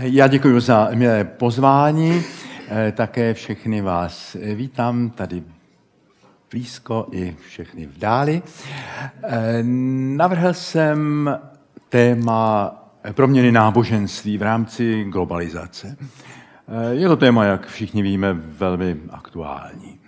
Já děkuji za milé pozvání, eh, také všechny vás vítám tady blízko i všechny v dáli. Eh, navrhl jsem téma proměny náboženství v rámci globalizace. Eh, je to téma, jak všichni víme, velmi aktuální.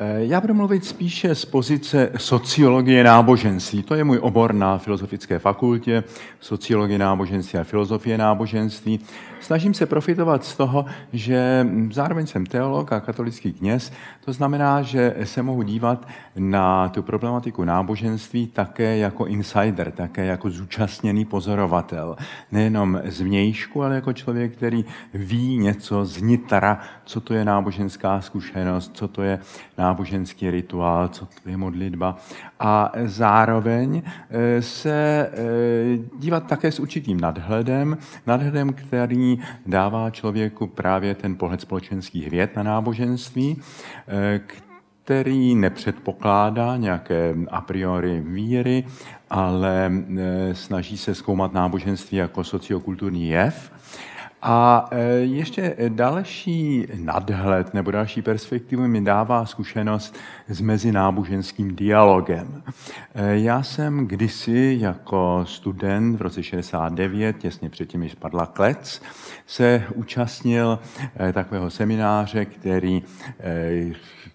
Eh, já budu mluvit spíše z pozice sociologie náboženství. To je můj obor na Filozofické fakultě, sociologie náboženství a filozofie náboženství. Snažím se profitovat z toho, že zároveň jsem teolog a katolický kněz, to znamená, že se mohu dívat na tu problematiku náboženství také jako insider, také jako zúčastněný pozorovatel. Nejenom z vnějšku, ale jako člověk, který ví něco z nitra, co to je náboženská zkušenost, co to je náboženský rituál, co to je modlitba. A zároveň eh, se eh, dívat také s určitým nadhledem, nadhledem, který dává člověku právě ten pohled společenských věd na náboženství, eh, který nepředpokládá nějaké a priori víry, ale eh, snaží se zkoumat náboženství jako sociokulturní jev a e, ještě další nadhled nebo další perspektivu mi dává zkušenost s mezináboženským dialogem. E, já jsem kdysi jako student v roce 69, těsně předtím, než spadla klec, se účastnil e, takového semináře, který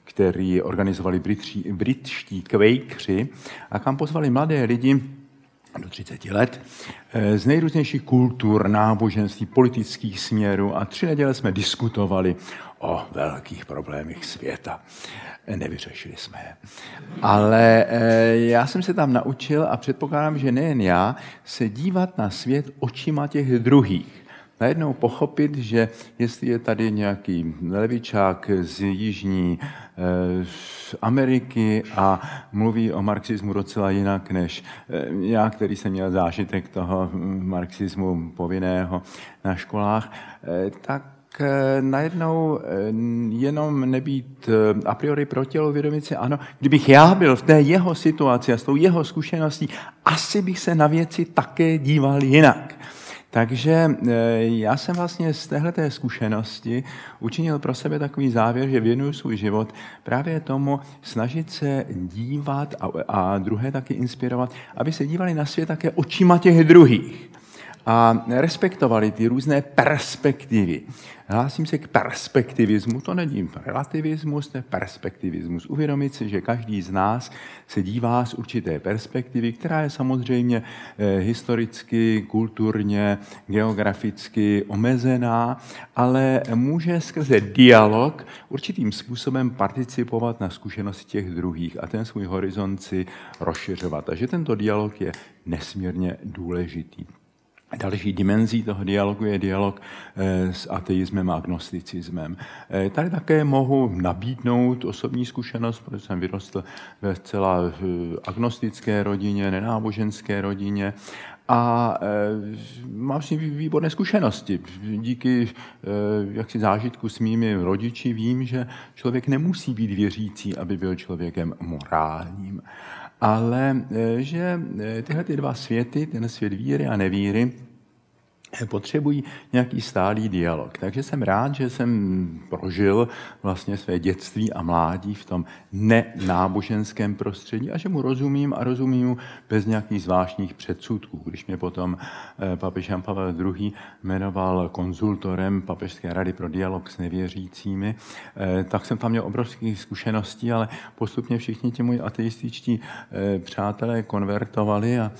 který organizovali britští kvejkři a kam pozvali mladé lidi, do 30 let, eh, z nejrůznějších kultur, náboženství, politických směrů a tři neděle jsme diskutovali o velkých problémech světa. Nevyřešili jsme je. Ale eh, já jsem se tam naučil a předpokládám, že nejen já, se dívat na svět očima těch druhých najednou pochopit, že jestli je tady nějaký levičák z jižní eh, z Ameriky a mluví o marxismu docela jinak než eh, já, který jsem měl zážitek toho marxismu povinného na školách, eh, tak najednou jenom nebýt a priori proti, ale uvědomit si, ano, kdybych já byl v té jeho situaci a s tou jeho zkušeností, asi bych se na věci také díval jinak. Takže eh, já jsem vlastně z téhleté zkušenosti učinil pro sebe takový závěr, že věnuju svůj život právě tomu snažit se dívat a, a druhé taky inspirovat, aby se dívali na svět také očima těch druhých a respektovali ty různé perspektivy. Hlásím se k perspektivismu, to není relativismus, to je perspektivismus. Uvědomit si, že každý z nás se dívá z určité perspektivy, která je samozřejmě eh, historicky, kulturně, geograficky omezená, ale může skrze dialog určitým způsobem participovat na zkušenosti těch druhých a ten svůj horizont si rozšiřovat. Takže tento dialog je nesmírně důležitý. Další dimenzí toho dialogu je dialog eh, s ateismem a agnosticismem. Eh, tady také mohu nabídnout osobní zkušenost, protože jsem vyrostl ve zcela agnostické rodině, nenáboženské rodině a mám s ním výborné zkušenosti. Díky jaksi zážitku s mými rodiči vím, že člověk nemusí být věřící, aby byl člověkem morálním ale eh, že eh, tyhle ty dva světy, ten svět víry a nevíry, potřebují nějaký stálý dialog. Takže jsem rád, že jsem prožil vlastně své dětství a mládí v tom nenáboženském prostředí a že mu rozumím a rozumím mu bez nějakých zvláštních předsudků. Když mě potom eh, papež Jan Pavel II. jmenoval konzultorem Papežské rady pro dialog s nevěřícími, eh, tak jsem tam měl obrovské zkušenosti, ale postupně všichni ti moji ateističtí eh, přátelé konvertovali a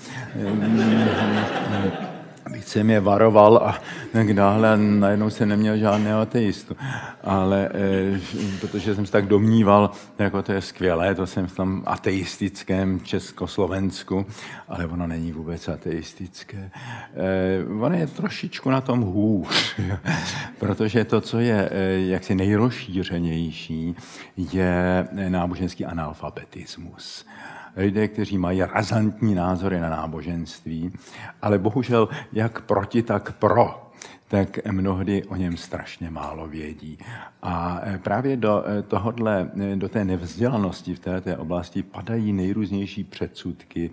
více mě varoval a tak dále a najednou se neměl žádný ateistu. Ale e, protože jsem se tak domníval, jako to je skvělé, to jsem v tom ateistickém Československu, ale ono není vůbec ateistické. E, ono je trošičku na tom hůř, protože to, co je e, jaksi nejrozšířenější, je náboženský analfabetismus lidé, kteří mají razantní názory na náboženství, ale bohužel jak proti, tak pro tak mnohdy o něm strašně málo vědí. A e, právě do, e, tohodle, e, do té nevzdělanosti v této oblasti padají nejrůznější předsudky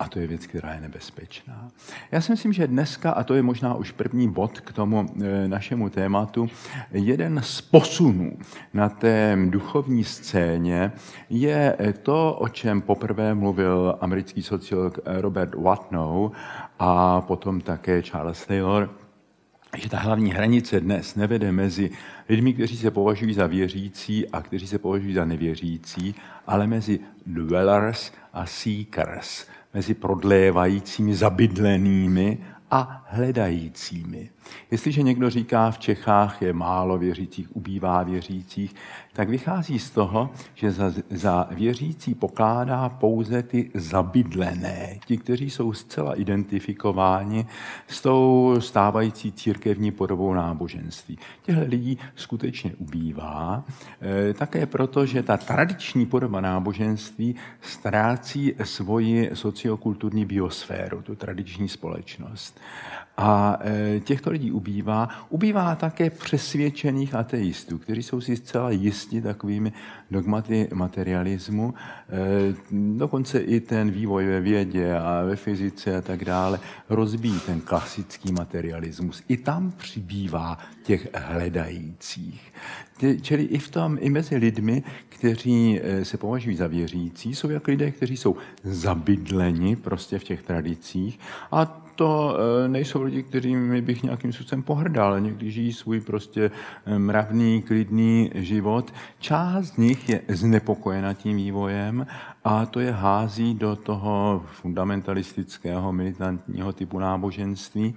A to je věc, která je nebezpečná. Já si myslím, že dneska, a to je možná už první bod k tomu e, našemu tématu, jeden z posunů na té duchovní scéně je to, o čem poprvé mluvil americký sociolog Robert Watnow a potom také Charles Taylor, že ta hlavní hranice dnes nevede mezi lidmi, kteří se považují za věřící a kteří se považují za nevěřící, ale mezi dwellers a seekers, mezi prodlévajícími, zabydlenými a hledajícími. Jestliže někdo říká, v Čechách je málo věřících, ubývá věřících, tak vychází z toho, že za, za věřící pokládá pouze ty zabydlené, ti, kteří jsou zcela identifikováni s tou stávající církevní podobou náboženství. Těchto lidí skutečně ubývá, e, také proto, že ta tradiční podoba náboženství ztrácí svoji sociokulturní biosféru, tu tradiční společnost. A e, těchto lidí ubývá. Ubývá také přesvědčených ateistů, kteří jsou si zcela jisti takovými dogmaty materialismu. E, dokonce i ten vývoj ve vědě a ve fyzice a tak dále rozbíjí ten klasický materialismus. I tam přibývá těch hledajících. Čili i v tom, i mezi lidmi, kteří e, se považují za věřící, jsou jak lidé, kteří jsou zabydleni prostě v těch tradicích a to eh, nejsou lidi, kterými bych nějakým způsobem pohrdal. Někdy žijí svůj prostě eh, mravný, klidný život. Část z nich je znepokojena tím vývojem a to je hází do toho fundamentalistického, militantního typu náboženství.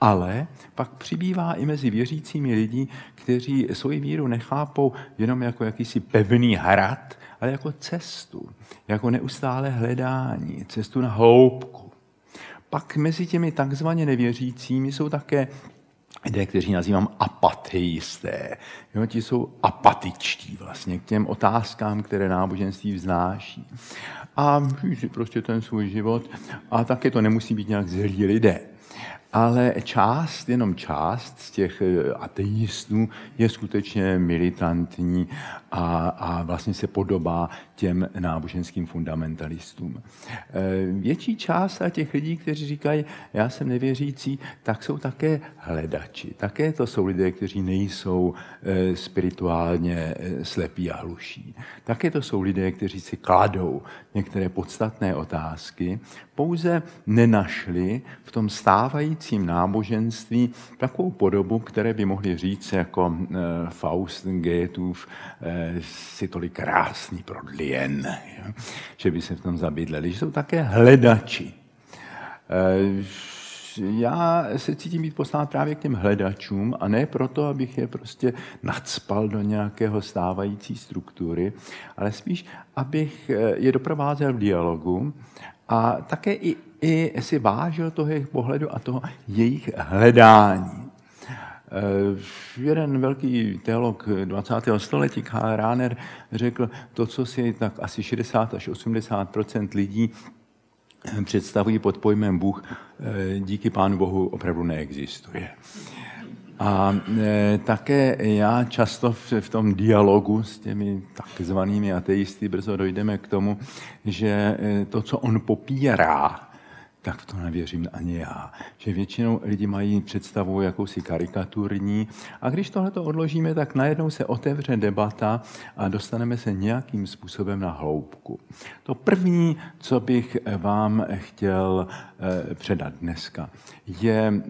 Ale pak přibývá i mezi věřícími lidi, kteří svoji víru nechápou jenom jako jakýsi pevný hrad, ale jako cestu, jako neustále hledání, cestu na hloubku pak mezi těmi takzvaně nevěřícími jsou také lidé, kteří nazývám apateisté. Jo, ti jsou apatičtí vlastně k těm otázkám, které náboženství vznáší. A žijí prostě ten svůj život a také to nemusí být nějak zlí lidé ale část, jenom část z těch eh, ateistů je skutečně militantní a, a vlastně se podobá těm náboženským fundamentalistům. Eh, větší část těch lidí, kteří říkají, já jsem nevěřící, tak jsou také hledači. Také to jsou lidé, kteří nejsou eh, spirituálně slepí a hluší. Také to jsou lidé, kteří si kladou některé podstatné otázky, pouze nenašli v tom stávajícím náboženství takovou podobu, které by mohli říct jako eh, Faust Goethův eh, si tolik krásný prodlien, že by se v tom zabydleli, že jsou také hledači. Eh, já se cítím být poslán právě k těm hledačům a ne proto, abych je prostě nadspal do nějakého stávající struktury, ale spíš, abych je doprovázel v dialogu a také i, i si vážil toho jejich pohledu a toho jejich hledání. Eh, jeden velký teolog 20. století, Karl Rahner, řekl, to, co si tak asi 60 až 80% lidí představují pod pojmem Bůh, eh, díky Pánu Bohu opravdu neexistuje. A e, také já často v, v tom dialogu s těmi takzvanými ateisty brzo dojdeme k tomu, že e, to, co on popírá, tak v to nevěřím ani já. Že většinou lidi mají představu jakousi karikaturní a když tohleto odložíme, tak najednou se otevře debata a dostaneme se nějakým způsobem na hloubku. To první, co bych vám chtěl e, předat dneska, je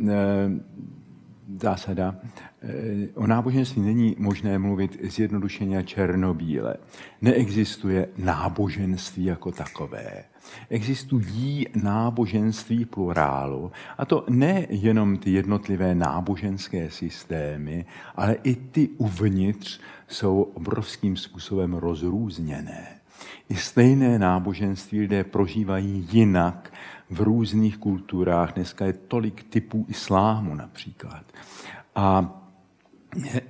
zásada, eh, o náboženství není možné mluvit zjednodušeně černobíle. Neexistuje náboženství jako takové. Existují náboženství plurálu, a to ne jenom ty jednotlivé náboženské systémy, ale i ty uvnitř jsou obrovským způsobem rozrůzněné. I stejné náboženství lidé prožívají jinak v různých kulturách. Dneska je tolik typů islámu například. A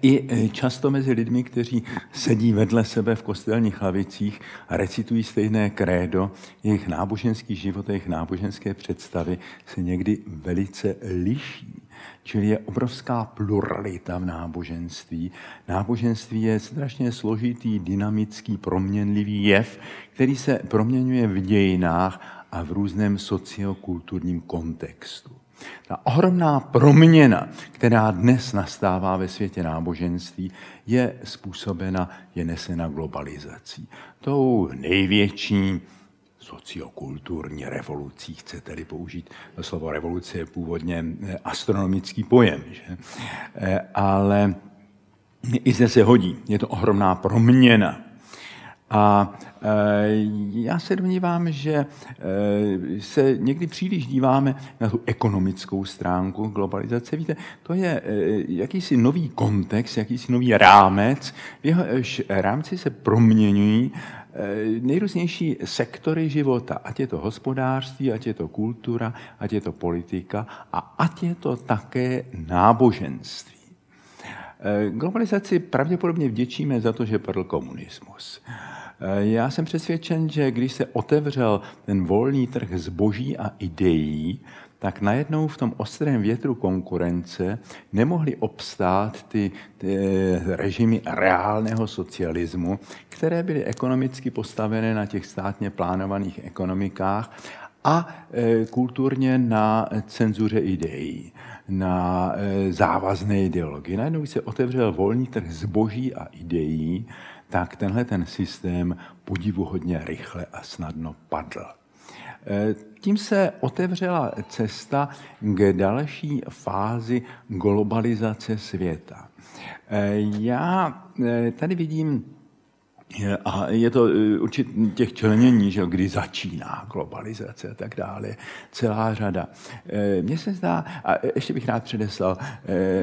i často mezi lidmi, kteří sedí vedle sebe v kostelních lavicích a recitují stejné krédo, jejich náboženský život, jejich náboženské představy se někdy velice liší. Čili je obrovská pluralita v náboženství. Náboženství je strašně složitý, dynamický, proměnlivý jev, který se proměňuje v dějinách a v různém sociokulturním kontextu. Ta ohromná proměna, která dnes nastává ve světě náboženství, je způsobena, je nesena globalizací. Tou největší sociokulturní revolucí, chcete-li použít. To slovo revoluce je původně eh, astronomický pojem, že? Eh, ale i zde se hodí. Je to ohromná proměna. A eh, já se domnívám, že se někdy příliš díváme na tu ekonomickou stránku globalizace. Víte, to je jakýsi nový kontext, jakýsi nový rámec, v jehož rámci se proměňují Eh, nejrůznější sektory života, ať je to hospodářství, ať je to kultura, ať je to politika a ať je to také náboženství. Eh, globalizaci pravděpodobně vděčíme za to, že padl komunismus. Eh, já jsem přesvědčen, že když se otevřel ten volný trh zboží a ideí, tak najednou v tom ostrém větru konkurence nemohly obstát ty, ty režimy reálného socialismu, které byly ekonomicky postavené na těch státně plánovaných ekonomikách a e, kulturně na cenzuře ideí, na závazné ideologii. Najednou, se otevřel volný trh zboží a ideí, tak tenhle ten systém podivuhodně rychle a snadno padl. E, tím se otevřela cesta k další fázi globalizace světa. E, já e, tady vidím a je to určitě těch členění, že kdy začíná globalizace a tak dále, celá řada. Mně se zdá, a ještě bych rád předeslal,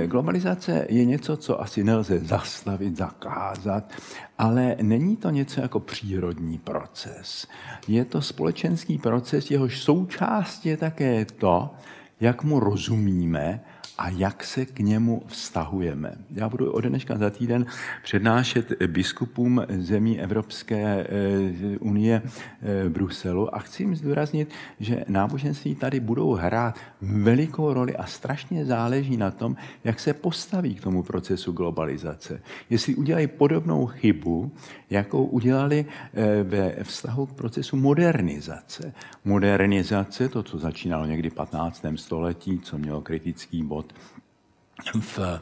globalizace je něco, co asi nelze zastavit, zakázat, ale není to něco jako přírodní proces. Je to společenský proces, jehož součástí je také to, jak mu rozumíme a jak se k němu vztahujeme. Já budu od dneška za týden přednášet biskupům zemí Evropské eh, unie v eh, Bruselu a chci jim zdůraznit, že náboženství tady budou hrát velikou roli a strašně záleží na tom, jak se postaví k tomu procesu globalizace. Jestli udělají podobnou chybu, jakou udělali eh, ve vztahu k procesu modernizace. Modernizace, to, co začínalo někdy v 15. století, co mělo kritický bod v, eh,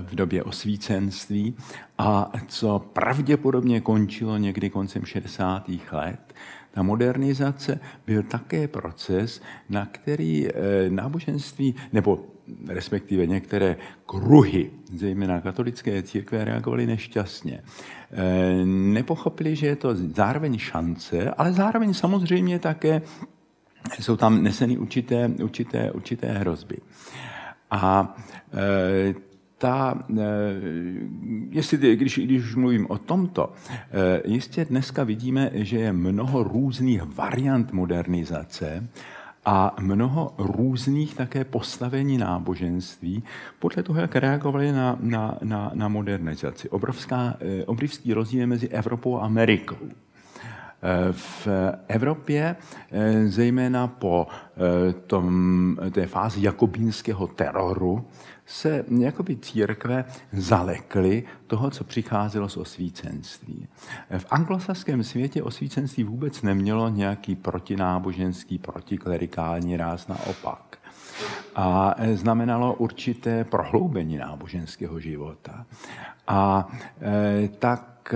v době osvícenství a co pravděpodobně končilo někdy koncem 60. let, ta modernizace byl také proces, na který eh, náboženství, nebo respektive některé kruhy, zejména katolické církve, reagovaly nešťastně. Eh, nepochopili, že je to zároveň šance, ale zároveň samozřejmě také jsou tam neseny určité, určité, určité hrozby. A e, ta, e, jestli, když, když už mluvím o tomto, e, jistě dneska vidíme, že je mnoho různých variant modernizace a mnoho různých také postavení náboženství podle toho, jak reagovali na, na, na, na modernizaci. Obrovská, obrovský rozdíl mezi Evropou a Amerikou. V Evropě, eh, zejména po eh, tom, té fázi jakobínského teroru, se jakoby církve zalekly toho, co přicházelo z osvícenství. V anglosaském světě osvícenství vůbec nemělo nějaký protináboženský, protiklerikální ráz, naopak. A eh, znamenalo určité prohloubení náboženského života. A tak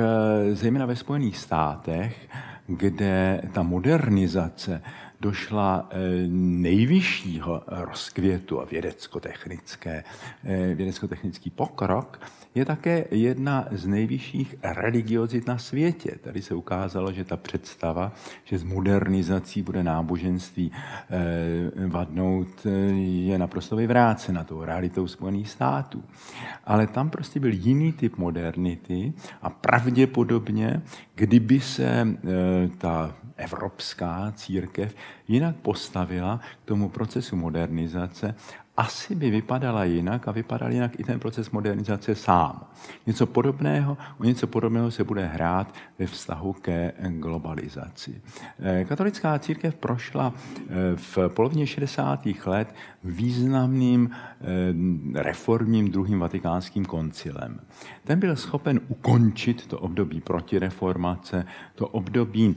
zejména ve Spojených státech kde ta modernizace došla eh, nejvyššího rozkvětu a vědecko-technické, eh, vědecko-technický pokrok, je také jedna z nejvyšších religiozit na světě. Tady se ukázalo, že ta představa, že z modernizací bude náboženství eh, vadnout, je naprosto vyvrácena tou realitou Spojených států. Ale tam prostě byl jiný typ modernity a pravděpodobně, kdyby se ta evropská církev jinak postavila k tomu procesu modernizace, asi by vypadala jinak a vypadal jinak i ten proces modernizace sám. Něco podobného, o něco podobného se bude hrát ve vztahu ke globalizaci. Eh, katolická církev prošla eh, v polovině 60. let významným eh, reformním druhým vatikánským koncilem. Ten byl schopen ukončit to období protireformace, to období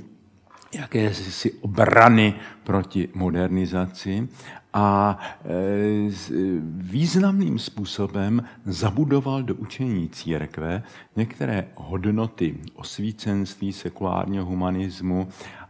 jakési obrany proti modernizaci a e, významným způsobem zabudoval do učení církve některé hodnoty osvícenství, sekulárního humanismu.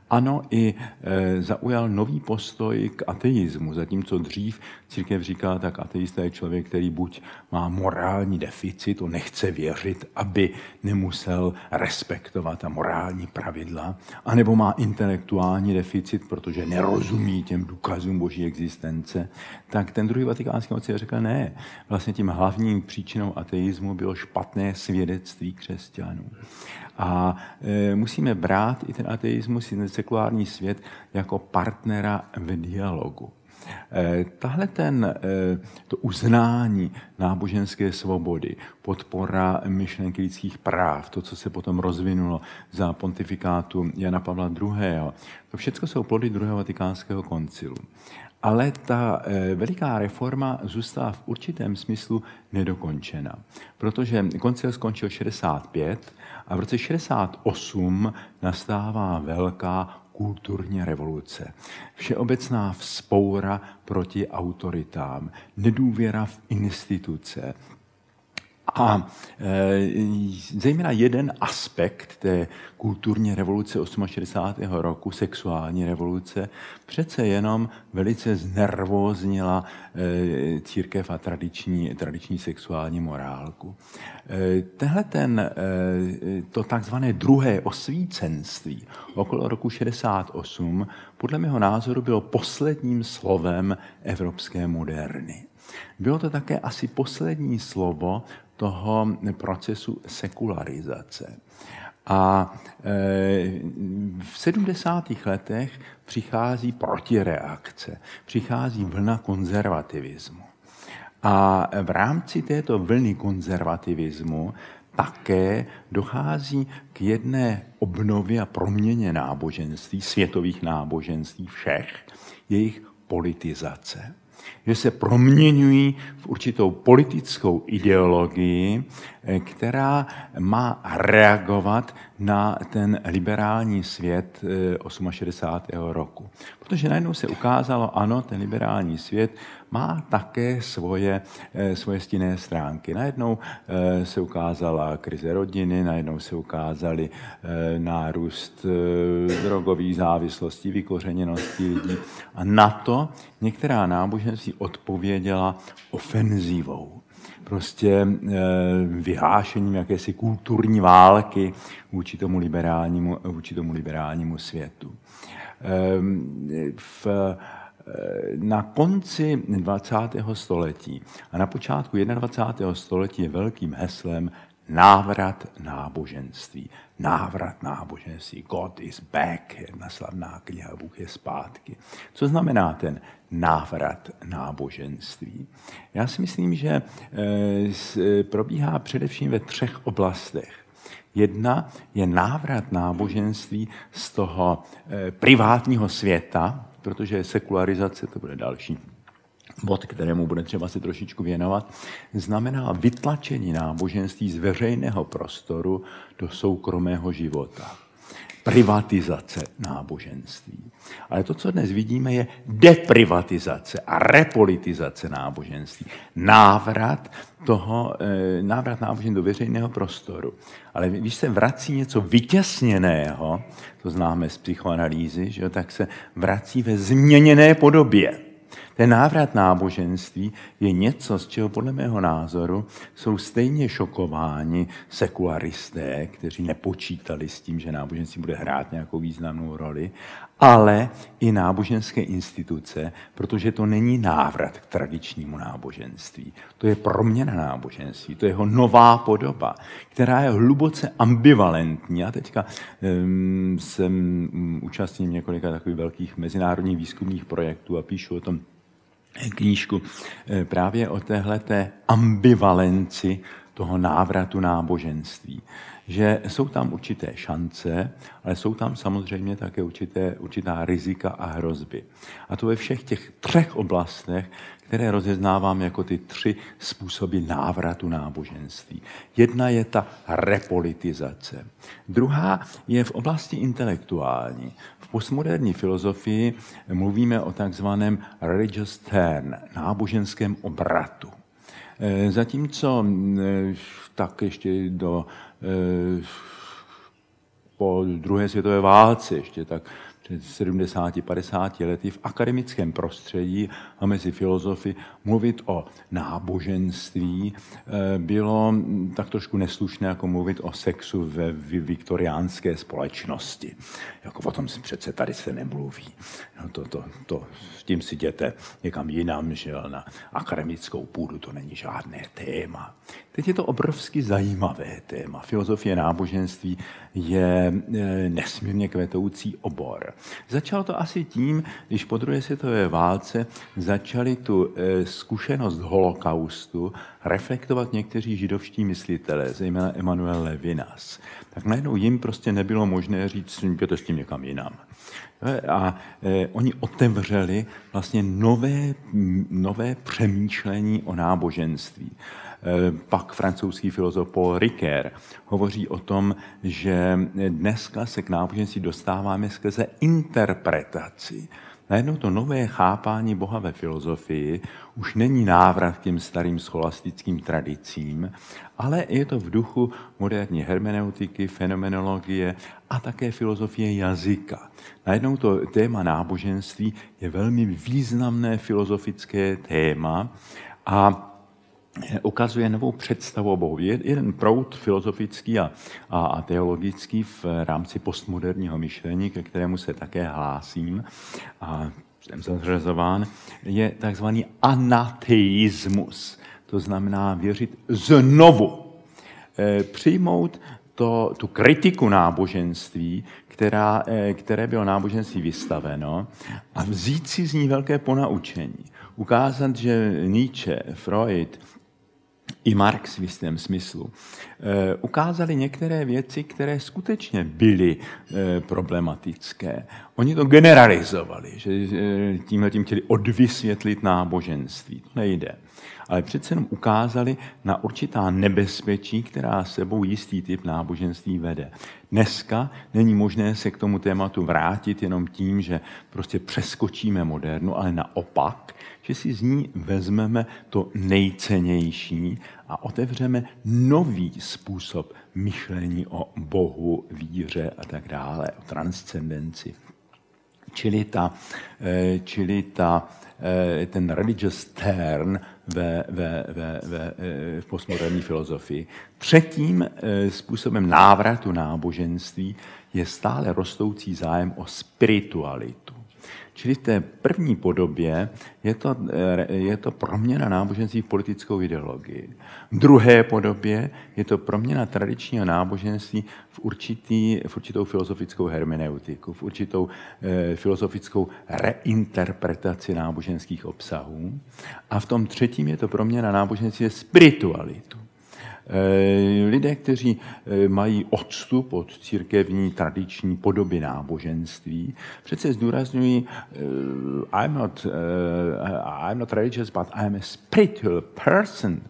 Ano, i e, zaujal nový postoj k ateismu, zatímco dřív církev říká, tak ateista je člověk, který buď má morální deficit, on nechce věřit, aby nemusel respektovat ta morální pravidla, anebo má intelektuální deficit, protože nerozumí těm důkazům boží existence, tak ten druhý vatikánský moc řekl, ne, vlastně tím hlavním příčinou ateismu bylo špatné svědectví křesťanů. A e, musíme brát i ten ateismus, i ten sekulární svět jako partnera v dialogu. E, tahle ten, e, to uznání náboženské svobody, podpora myšlenky lidských práv, to, co se potom rozvinulo za pontifikátu Jana Pavla II., to všechno jsou plody druhého vatikánského koncilu. Ale ta veliká reforma zůstala v určitém smyslu nedokončena, protože koncil skončil 65 a v roce 68 nastává velká kulturní revoluce. Všeobecná vzpoura proti autoritám, nedůvěra v instituce, a e, zejména jeden aspekt té kulturní revoluce 68. roku, sexuální revoluce, přece jenom velice znervóznila e, církev a tradiční, tradiční sexuální morálku. E, tehle ten, to takzvané druhé osvícenství okolo roku 68 podle mého názoru bylo posledním slovem evropské moderny. Bylo to také asi poslední slovo toho procesu sekularizace. A e, v 70. letech přichází protireakce, přichází vlna konzervativismu. A v rámci této vlny konzervativismu také dochází k jedné obnově a proměně náboženství, světových náboženství všech, jejich politizace že se proměňují v určitou politickou ideologii, eh, která má reagovat na ten liberální svět 68. Eh, roku. Protože najednou se ukázalo, ano, ten liberální svět má také svoje, eh, svoje stinné stránky. Najednou se ukázala krize rodiny, najednou se ukázaly nárůst drogových závislostí, vykořeněnosti lidí. A na to některá náboženství odpověděla ofenzívou. Prostě eh, vyhášením jakési kulturní války vůči tomu liberálnímu, vůči tomu liberálnímu světu. Ehm, v, eh, na konci 20. století a na počátku 21. století je velkým heslem návrat náboženství. Návrat náboženství. God is back, jedna slavná kniha, Bůh je zpátky. Co znamená ten návrat náboženství? Já si myslím, že eh, probíhá především ve třech oblastech. Jedna je návrat náboženství z toho eh, privátního světa, protože sekularizace, to bude další bod, kterému bude třeba se trošičku věnovat, znamená vytlačení náboženství z veřejného prostoru do soukromého života. Privatizace náboženství. Ale to, co dnes vidíme, je deprivatizace a repolitizace náboženství. Návrat toho, eh, návrat náboženství do veřejného prostoru. Ale když se vrací něco vytěsněného, to známe z psychoanalýzy, že jo, tak se vrací ve změněné podobě. Ten návrat náboženství je něco, z čeho podle mého názoru jsou stejně šokováni sekularisté, kteří nepočítali s tím, že náboženství bude hrát nějakou významnou roli, ale i náboženské instituce, protože to není návrat k tradičnímu náboženství. To je proměna náboženství, to je jeho nová podoba, která je hluboce ambivalentní. Já teďka um, jsem um, účastním několika takových velkých mezinárodních výzkumných projektů a píšu o tom knížku eh, právě o téhleté ambivalenci toho návratu náboženství. Že jsou tam určité šance, ale jsou tam samozřejmě také určité, určitá rizika a hrozby. A to ve všech těch třech oblastech, které rozeznávám jako ty tři způsoby návratu náboženství. Jedna je ta repolitizace. Druhá je v oblasti intelektuální. V postmoderní filozofii mluvíme o takzvaném religious turn, náboženském obratu. Eh, zatímco eh, tak ještě do eh, po druhé světové válce, ještě tak 70-50 lety v akademickém prostředí a mezi filozofy mluvit o náboženství eh, bylo tak trošku neslušné, jako mluvit o sexu ve viktoriánské společnosti. Jako o tom si přece tady se nemluví. No to, to, to, s tím si jděte někam jinam, že na akademickou půdu to není žádné téma. Teď je to obrovsky zajímavé téma. Filozofie náboženství je eh, nesmírně kvetoucí obor. Začalo to asi tím, když po druhé světové válce začali tu eh, zkušenost holokaustu reflektovat někteří židovští myslitelé, zejména Emanuel Levinas. Tak najednou jim prostě nebylo možné říct, jděte s tím někam jinam. A eh, oni otevřeli vlastně nové, nové přemýšlení o náboženství. Eh, pak francouzský filozof Paul Ricoeur hovoří o tom, že dneska se k náboženství dostáváme skrze interpretaci. Najednou to nové chápání Boha ve filozofii už není návrat k těm starým scholastickým tradicím, ale je to v duchu moderní hermeneutiky, fenomenologie a také filozofie jazyka. Najednou to téma náboženství je velmi významné filozofické téma a ukazuje novou představu o Bohu. Je jeden proud filozofický a, a, a teologický v rámci postmoderního myšlení, ke kterému se také hlásím a jsem zařazován, je takzvaný anateismus. To znamená věřit znovu. E, přijmout to, tu kritiku náboženství, která, e, které bylo náboženství vystaveno, a vzít si z ní velké ponaučení. Ukázat, že Nietzsche, Freud, i Marx v jistém smyslu, eh, ukázali některé věci, které skutečně byly eh, problematické. Oni to generalizovali, že tímhle tím chtěli odvysvětlit náboženství. To nejde. Ale přece jenom ukázali na určitá nebezpečí, která sebou jistý typ náboženství vede. Dneska není možné se k tomu tématu vrátit jenom tím, že prostě přeskočíme modernu, ale naopak že si z ní vezmeme to nejcennější a otevřeme nový způsob myšlení o Bohu, víře a tak dále, o transcendenci. Čili, ta, eh, čili ta, eh, ten religious turn ve, ve, ve, ve, eh, v postmoderní filozofii. Třetím způsobem návratu náboženství je stále rostoucí zájem o spiritualitu. Čili v té první podobě je to, eh, je to proměna náboženství v politickou ideologii. V druhé podobě je to proměna tradičního náboženství v, určitý, v určitou filozofickou hermeneutiku, v určitou eh, filozofickou reinterpretaci náboženských obsahů. A v tom třetím je to proměna náboženství v spiritualitu. Eh, lidé, kteří eh, mají odstup od církevní tradiční podoby náboženství, přece zdůrazňují eh, I'm not, I'm not religious, but I'm a spiritual person,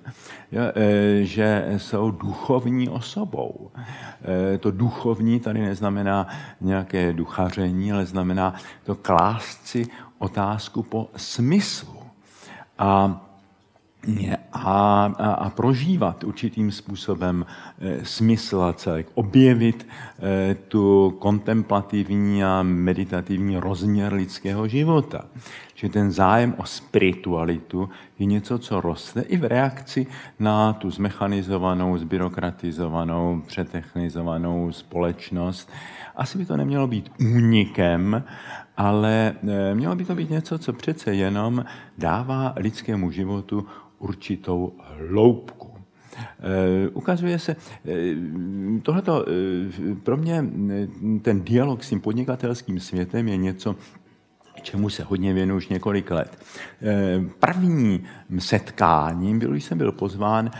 že jsou duchovní osobou. To duchovní tady neznamená nějaké duchaření, ale znamená to klást si otázku po smyslu. A a, a, a prožívat určitým způsobem e, smysl a celek, objevit e, tu kontemplativní a meditativní rozměr lidského života. Že ten zájem o spiritualitu je něco, co roste i v reakci na tu zmechanizovanou, zbyrokratizovanou, přetechnizovanou společnost. Asi by to nemělo být únikem, ale e, mělo by to být něco, co přece jenom dává lidskému životu určitou hloubku. E, ukazuje se, e, tohleto e, pro mě ten dialog s tím podnikatelským světem je něco, čemu se hodně věnuju už několik let. Prvním setkáním byl, když jsem byl pozván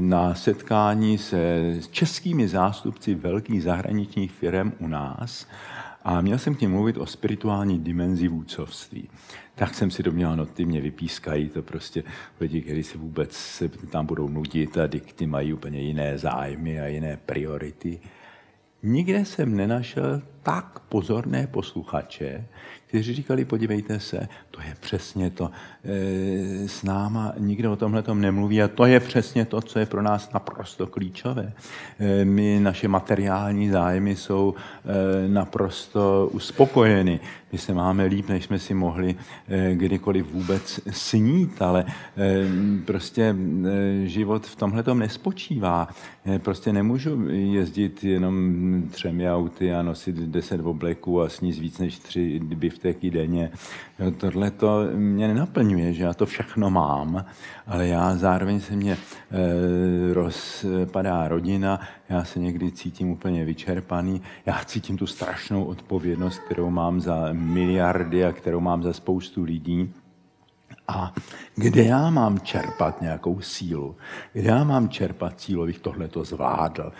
na setkání se českými zástupci velkých zahraničních firm u nás a měl jsem k ním mluvit o spirituální dimenzi vůdcovství. Tak jsem si domněl, no ty mě vypískají, to prostě lidi, kteří se vůbec se tam budou nudit a ty mají úplně jiné zájmy a jiné priority. Nikde jsem nenašel tak pozorné posluchače, kteří říkali, podívejte se, to je přesně to, e, s náma nikdo o tomhle tom nemluví a to je přesně to, co je pro nás naprosto klíčové. E, my, naše materiální zájmy jsou e, naprosto uspokojeny. My se máme líp, než jsme si mohli kdykoliv vůbec snít, ale prostě život v tomhle tom nespočívá. Prostě nemůžu jezdit jenom třemi auty a nosit deset obleků a sníst víc než tři bifteky denně. Tohle to mě nenaplňuje, že já to všechno mám, ale já zároveň se mě e, rozpadá rodina, já se někdy cítím úplně vyčerpaný, já cítím tu strašnou odpovědnost, kterou mám za miliardy a kterou mám za spoustu lidí. A kde já mám čerpat nějakou sílu? Kde já mám čerpat sílu, abych tohle to zvládl?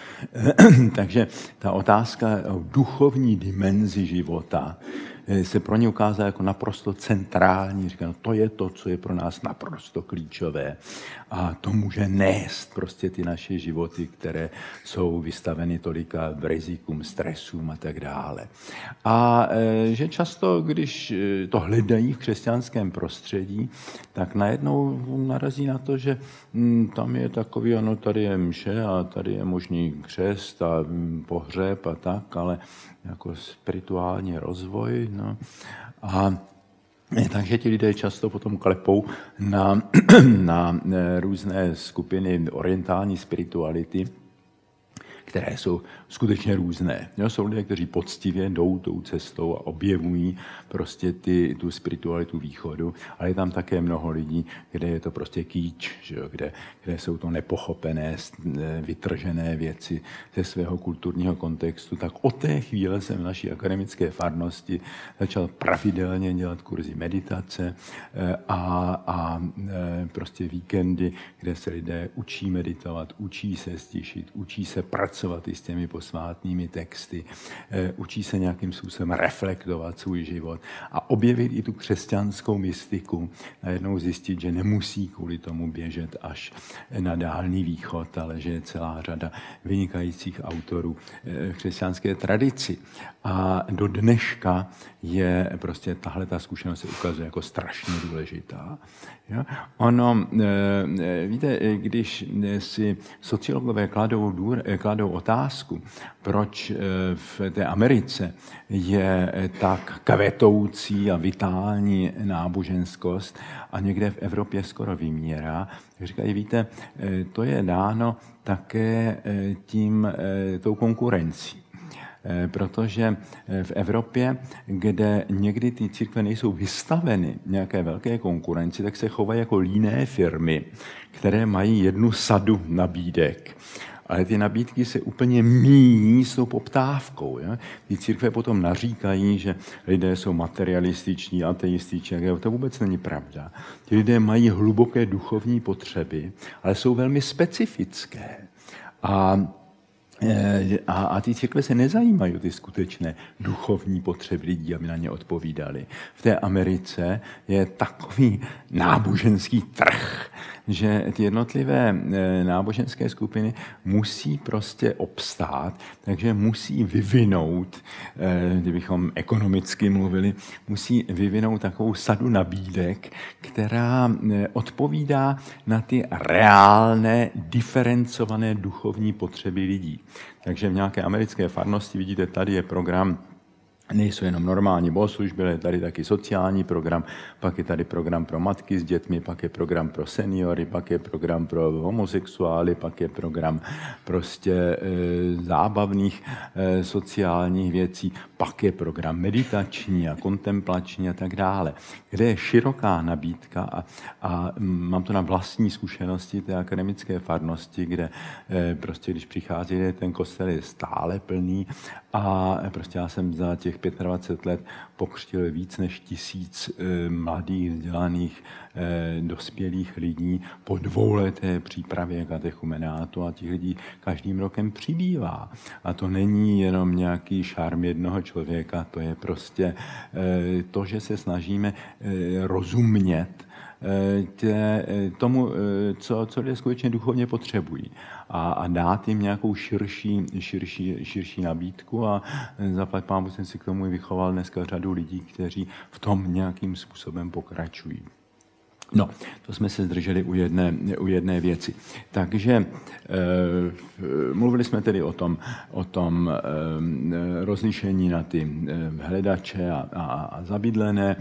Takže ta otázka o duchovní dimenzi života se pro ně ukázal jako naprosto centrální. Říká, no to je to, co je pro nás naprosto klíčové. A to může nést prostě ty naše životy, které jsou vystaveny tolika rizikům, stresům a tak dále. A eh, že často, když eh, to hledají v křesťanském prostředí, tak najednou narazí na to, že hm, tam je takový, ano, tady je mše a tady je možný křest a hm, pohřeb a tak, ale jako spirituální rozvoj. No. A takže ti lidé často potom klepou na, na různé skupiny orientální spirituality, které jsou skutečně různé. Jo, jsou lidé, kteří poctivě jdou tou cestou a objevují prostě ty, tu spiritualitu východu, ale je tam také mnoho lidí, kde je to prostě kýč, že jo, kde, kde jsou to nepochopené, vytržené věci ze svého kulturního kontextu. Tak od té chvíle jsem v naší akademické farnosti začal pravidelně dělat kurzy meditace eh, a, a eh, prostě víkendy, kde se lidé učí meditovat, učí se stišit, učí se pracovat i s těmi posvátnými texty, eh, učí se nějakým způsobem reflektovat svůj život a objevit i tu křesťanskou mystiku, najednou zjistit, že nemusí kvůli tomu běžet až na dálný východ, ale že je celá řada vynikajících autorů eh, v křesťanské tradici. A do dneška je prostě tahle ta zkušenost se ukazuje jako strašně důležitá. Jo? Ono, eh, víte, když si sociologové kladou, důr, kladou otázku, proč eh, v té Americe je tak kvetoucí a vitální náboženskost a někde v Evropě skoro vymírá, říkají, víte, eh, to je dáno také tím, tou konkurencí. Eh, protože eh, v Evropě, kde někdy ty církve nejsou vystaveny nějaké velké konkurenci, tak se chovají jako líné firmy, které mají jednu sadu nabídek. Ale ty nabídky se úplně míjí s tou poptávkou. Je? Ty církve potom naříkají, že lidé jsou materialističní, ateističní. To vůbec není pravda. Ti lidé mají hluboké duchovní potřeby, ale jsou velmi specifické. A a, a ty církve se nezajímají ty skutečné duchovní potřeby lidí, aby na ně odpovídali. V té Americe je takový náboženský trh, že ty jednotlivé eh, náboženské skupiny musí prostě obstát, takže musí vyvinout, eh, kdybychom ekonomicky mluvili, musí vyvinout takovou sadu nabídek, která odpovídá na ty reálné, diferencované duchovní potřeby lidí. Takže v nějaké americké farnosti vidíte, tady je program nejsou jenom normální bohoslužby, ale je tady taky sociální program, pak je tady program pro matky s dětmi, pak je program pro seniory, pak je program pro homosexuály, pak je program prostě e, zábavných e, sociálních věcí, pak je program meditační a kontemplační a tak dále, kde je široká nabídka a, a mám to na vlastní zkušenosti té akademické farnosti, kde e, prostě když přichází, ten kostel je stále plný a prostě já jsem za těch 25 let pokřtil víc než tisíc mladých, vzdělaných, dospělých lidí po dvouleté přípravě katechumenátu a těch lidí každým rokem přibývá. A to není jenom nějaký šarm jednoho člověka, to je prostě to, že se snažíme rozumět tě, tomu, co, co lidé skutečně duchovně potřebují a, a dát jim nějakou širší, širší, širší nabídku a zaplať pámu jsem si k tomu vychoval dneska řadu lidí, kteří v tom nějakým způsobem pokračují. No, to jsme se zdrželi u jedné, u jedné věci. Takže e, mluvili jsme tedy o tom, o tom e, rozlišení na ty hledače a, a, a zabydlené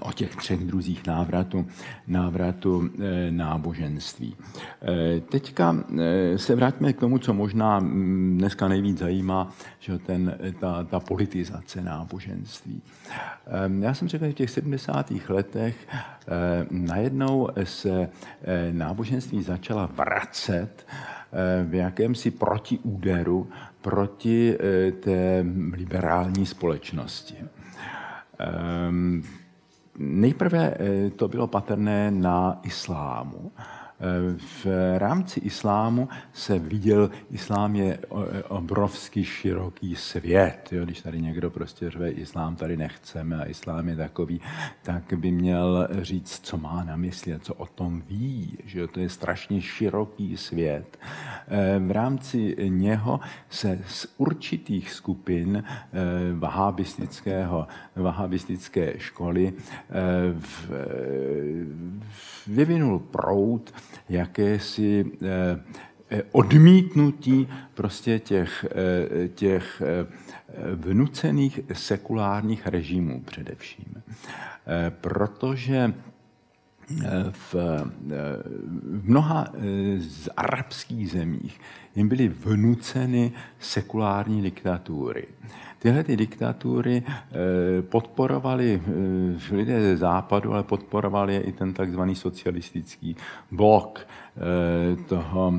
o těch třech druzích návratu, návratu eh, náboženství. Eh, teďka eh, se vrátíme k tomu, co možná mm, dneska nejvíc zajímá, že ten, ta, ta politizace náboženství. Já jsem řekl, že v těch 70. letech najednou se náboženství začala vracet v jakémsi protiúderu proti té liberální společnosti. Nejprve eh, to bylo patrné na islámu. Eh, v rámci islámu se viděl, islám je obrovský široký svět. Jo? Když tady někdo prostě řve, islám tady nechceme a islám je takový, tak by měl říct, co má na mysli a co o tom ví. Že to je strašně široký svět. Eh, v rámci něho se z určitých skupin eh, vahabistického, vahabistické školy vyvinul proud jakési eh, eh, odmítnutí prostě těch, eh, těch vnucených sekulárních režimů především. Protože v, v mnoha z arabských zemích jim byly vnuceny sekulární diktatury. Tyhle ty diktatury podporovali lidé ze západu, ale podporovali je i ten takzvaný socialistický blok toho,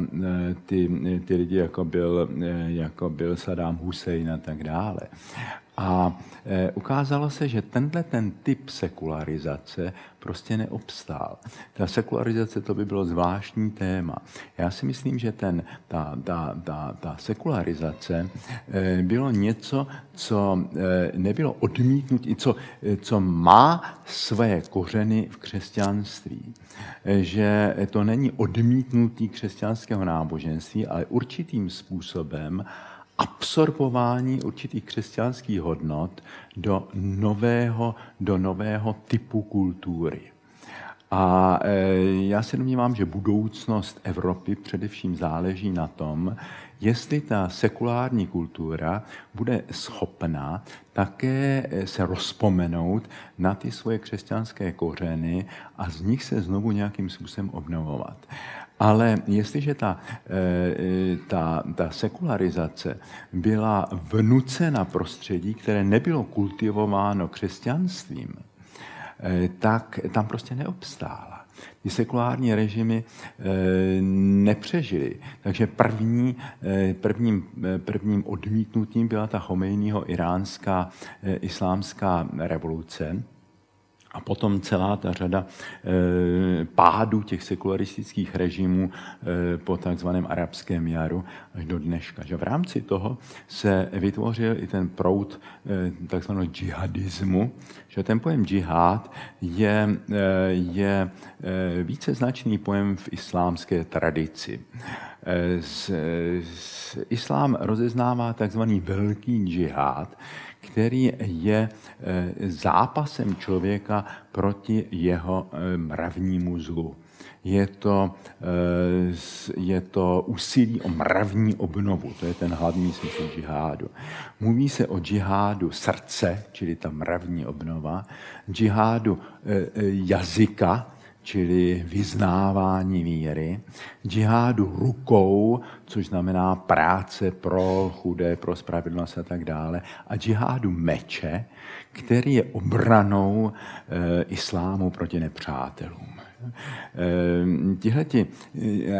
ty, ty lidi, jako byl, jako byl Saddam Hussein a tak dále. A e, ukázalo se, že tenhle ten typ sekularizace prostě neobstál. Ta sekularizace to by bylo zvláštní téma. Já si myslím, že ten, ta, ta, ta, ta sekularizace e, bylo něco, co e, nebylo odmítnutí, co, co má své kořeny v křesťanství. Že to není odmítnutí křesťanského náboženství, ale určitým způsobem absorbování určitých křesťanských hodnot do nového, do nového typu kultury. A e, já se domnívám, že budoucnost Evropy především záleží na tom, jestli ta sekulární kultura bude schopná také se rozpomenout na ty svoje křesťanské kořeny a z nich se znovu nějakým způsobem obnovovat. Ale jestliže ta, eh, ta, ta sekularizace byla vnucena prostředí, které nebylo kultivováno křesťanstvím, eh, tak tam prostě neobstála. Ty sekulární režimy eh, nepřežily. Takže první, prvním, prvním odmítnutím byla ta Chomejního iránská islámská revoluce, a potom celá ta řada e, pádů těch sekularistických režimů e, po takzvaném arabském jaru až do dneška. Že v rámci toho se vytvořil i ten proud e, takzvaného džihadismu, že ten pojem džihad je, je více značný pojem v islámské tradici. Islám rozeznává takzvaný velký džihad, který je eh, zápasem člověka proti jeho eh, mravnímu zlu. Je to, eh, je to úsilí o mravní obnovu, to je ten hlavní smysl džihádu. Mluví se o džihádu srdce, čili ta mravní obnova, džihádu jazyka, čili vyznávání víry, džihádu rukou, což znamená práce pro chudé, pro spravedlnost a tak dále, a džihádu meče, který je obranou e, islámu proti nepřátelům. Tihleti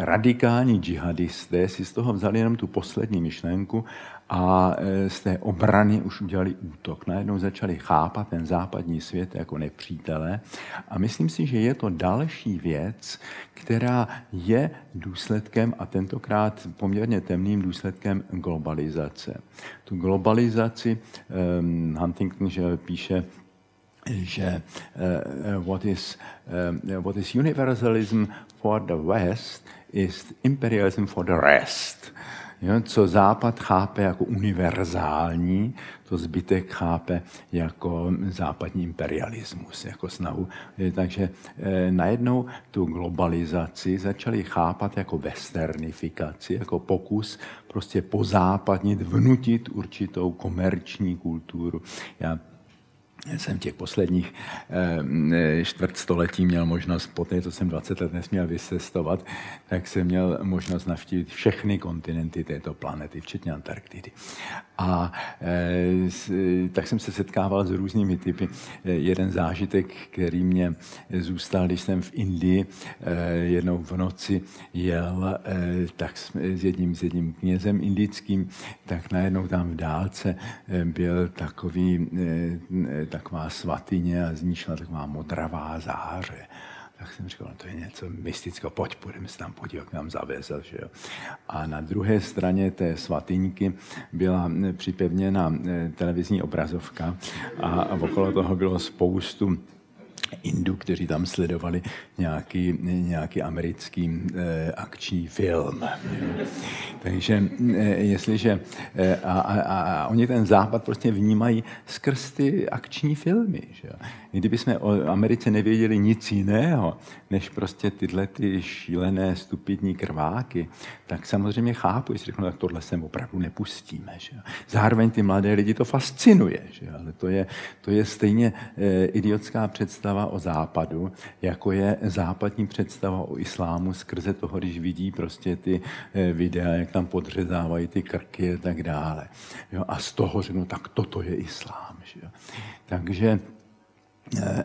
radikální džihadisté si z toho vzali jenom tu poslední myšlenku a e, z té obrany už udělali útok. Najednou začali chápat ten západní svět jako nepřítele a myslím si, že je to další věc, která je důsledkem a tentokrát poměrně temným důsledkem globalizace. Tu globalizaci um, Huntington že píše že uh, what, is, uh, what is universalism for the West is imperialism for the rest. Jo, co Západ chápe jako univerzální, to zbytek chápe jako západní imperialismus, jako snahu. Takže eh, najednou tu globalizaci začali chápat jako westernifikaci, jako pokus prostě pozápadnit, vnutit určitou komerční kulturu. Já jsem těch posledních eh, čtvrtstoletí měl možnost, po té, co jsem 20 let nesměl vysestovat, tak jsem měl možnost navštívit všechny kontinenty této planety, včetně Antarktidy. A eh, tak jsem se setkával s různými typy. Jeden zážitek, který mě zůstal, když jsem v Indii jednou v noci jel tak s jedním, s jedním knězem indickým, tak najednou tam v dálce byl takový taková svatyně a z ní šla taková modravá záře. Tak jsem říkal, no to je něco mystického, pojď, půjdeme se tam podívat, nám zavezl. Že jo. A na druhé straně té svatyňky byla připevněna eh, televizní obrazovka a okolo toho bylo spoustu Indů, kteří tam sledovali nějaký, nějaký americký eh, akční film. Takže eh, jestliže eh, a, a, a oni ten západ prostě vnímají skrz ty akční filmy. Že? Kdyby jsme o Americe nevěděli nic jiného, než prostě tyhle ty šílené stupidní krváky, tak samozřejmě chápu, jestli řeknu, tak tohle sem opravdu nepustíme. Že? Zároveň ty mladé lidi to fascinuje, že? ale to je, to je stejně eh, idiotská představa o západu, jako je západní představa o islámu skrze toho, když vidí prostě ty eh, videa, jak tam podřezávají ty krky a tak dále. Jo? A z toho řeknu, tak toto je islám. Že? Takže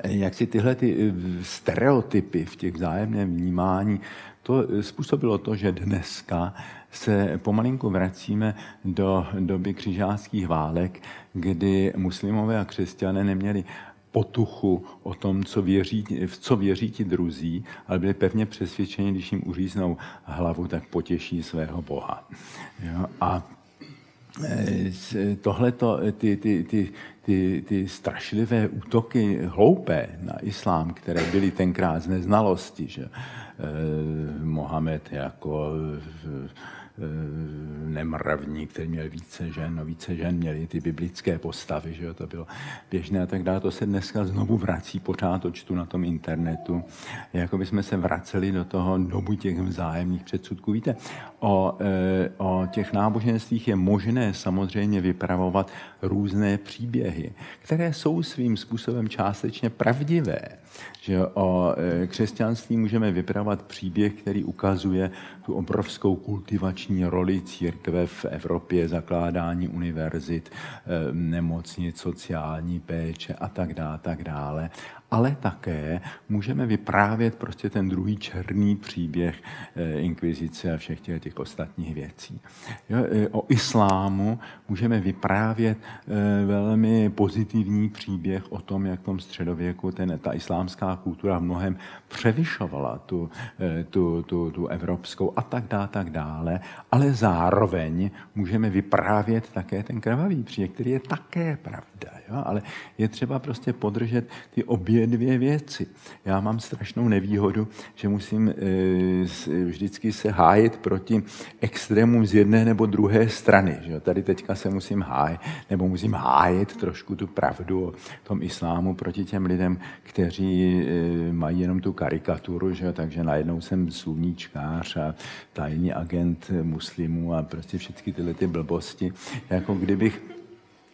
jak si tyhle ty eh, stereotypy v těch vzájemném vnímání, to eh, způsobilo to, že dneska se pomalinku vracíme do doby křižáckých válek, kdy muslimové a křesťané neměli potuchu o tom, co věří, v co věří ti druzí, ale byli pevně přesvědčeni, když jim uříznou hlavu, tak potěší svého Boha. Jo? A tohleto, ty, ty, ty, ty, ty strašlivé útoky hloupé na islám, které byly tenkrát z neznalosti, že eh, Mohamed jako eh, nemravní, který měl více žen, no více žen měli ty biblické postavy, že jo, to bylo běžné a tak dále. To se dneska znovu vrací, pořád to čtu na tom internetu, jako by jsme se vraceli do toho dobu těch vzájemných předsudků. Víte, o, e, o těch náboženstvích je možné samozřejmě vypravovat různé příběhy, které jsou svým způsobem částečně pravdivé že o e, křesťanství můžeme vypravovat příběh, který ukazuje tu obrovskou kultivační roli církve v Evropě, zakládání univerzit, e, nemocnic, sociální péče a tak dále, tak dále ale také můžeme vyprávět prostě ten druhý černý příběh eh, inkvizice a všech těch, těch ostatních věcí. Jo, eh, o islámu můžeme vyprávět eh, velmi pozitivní příběh o tom, jak v tom středověku ten, ta islámská kultura v mnohem převyšovala tu, tu, tu, tu evropskou a tak dále, tak dále, ale zároveň můžeme vyprávět také ten krvavý příběh, který je také pravda. Jo? Ale je třeba prostě podržet ty obě dvě věci. Já mám strašnou nevýhodu, že musím e, vždycky se hájit proti extrémům z jedné nebo druhé strany. Že jo? Tady teďka se musím hájit, nebo musím hájit trošku tu pravdu o tom islámu proti těm lidem, kteří e, mají jenom tu karikaturu, že jo? takže najednou jsem sluníčkář a tajný agent muslimů a prostě všechny tyhle ty blbosti. Jako kdybych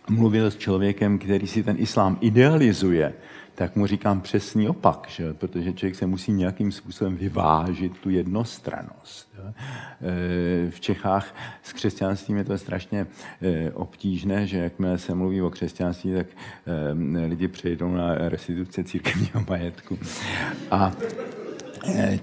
mluvil s člověkem, který si ten islám idealizuje, tak mu říkám přesný opak, že? protože člověk se musí nějakým způsobem vyvážit tu jednostranost. E, v Čechách s křesťanstvím je to strašně e, obtížné, že jakmile se mluví o křesťanství, tak e, lidi přejdou na restituce církevního majetku. A Eh,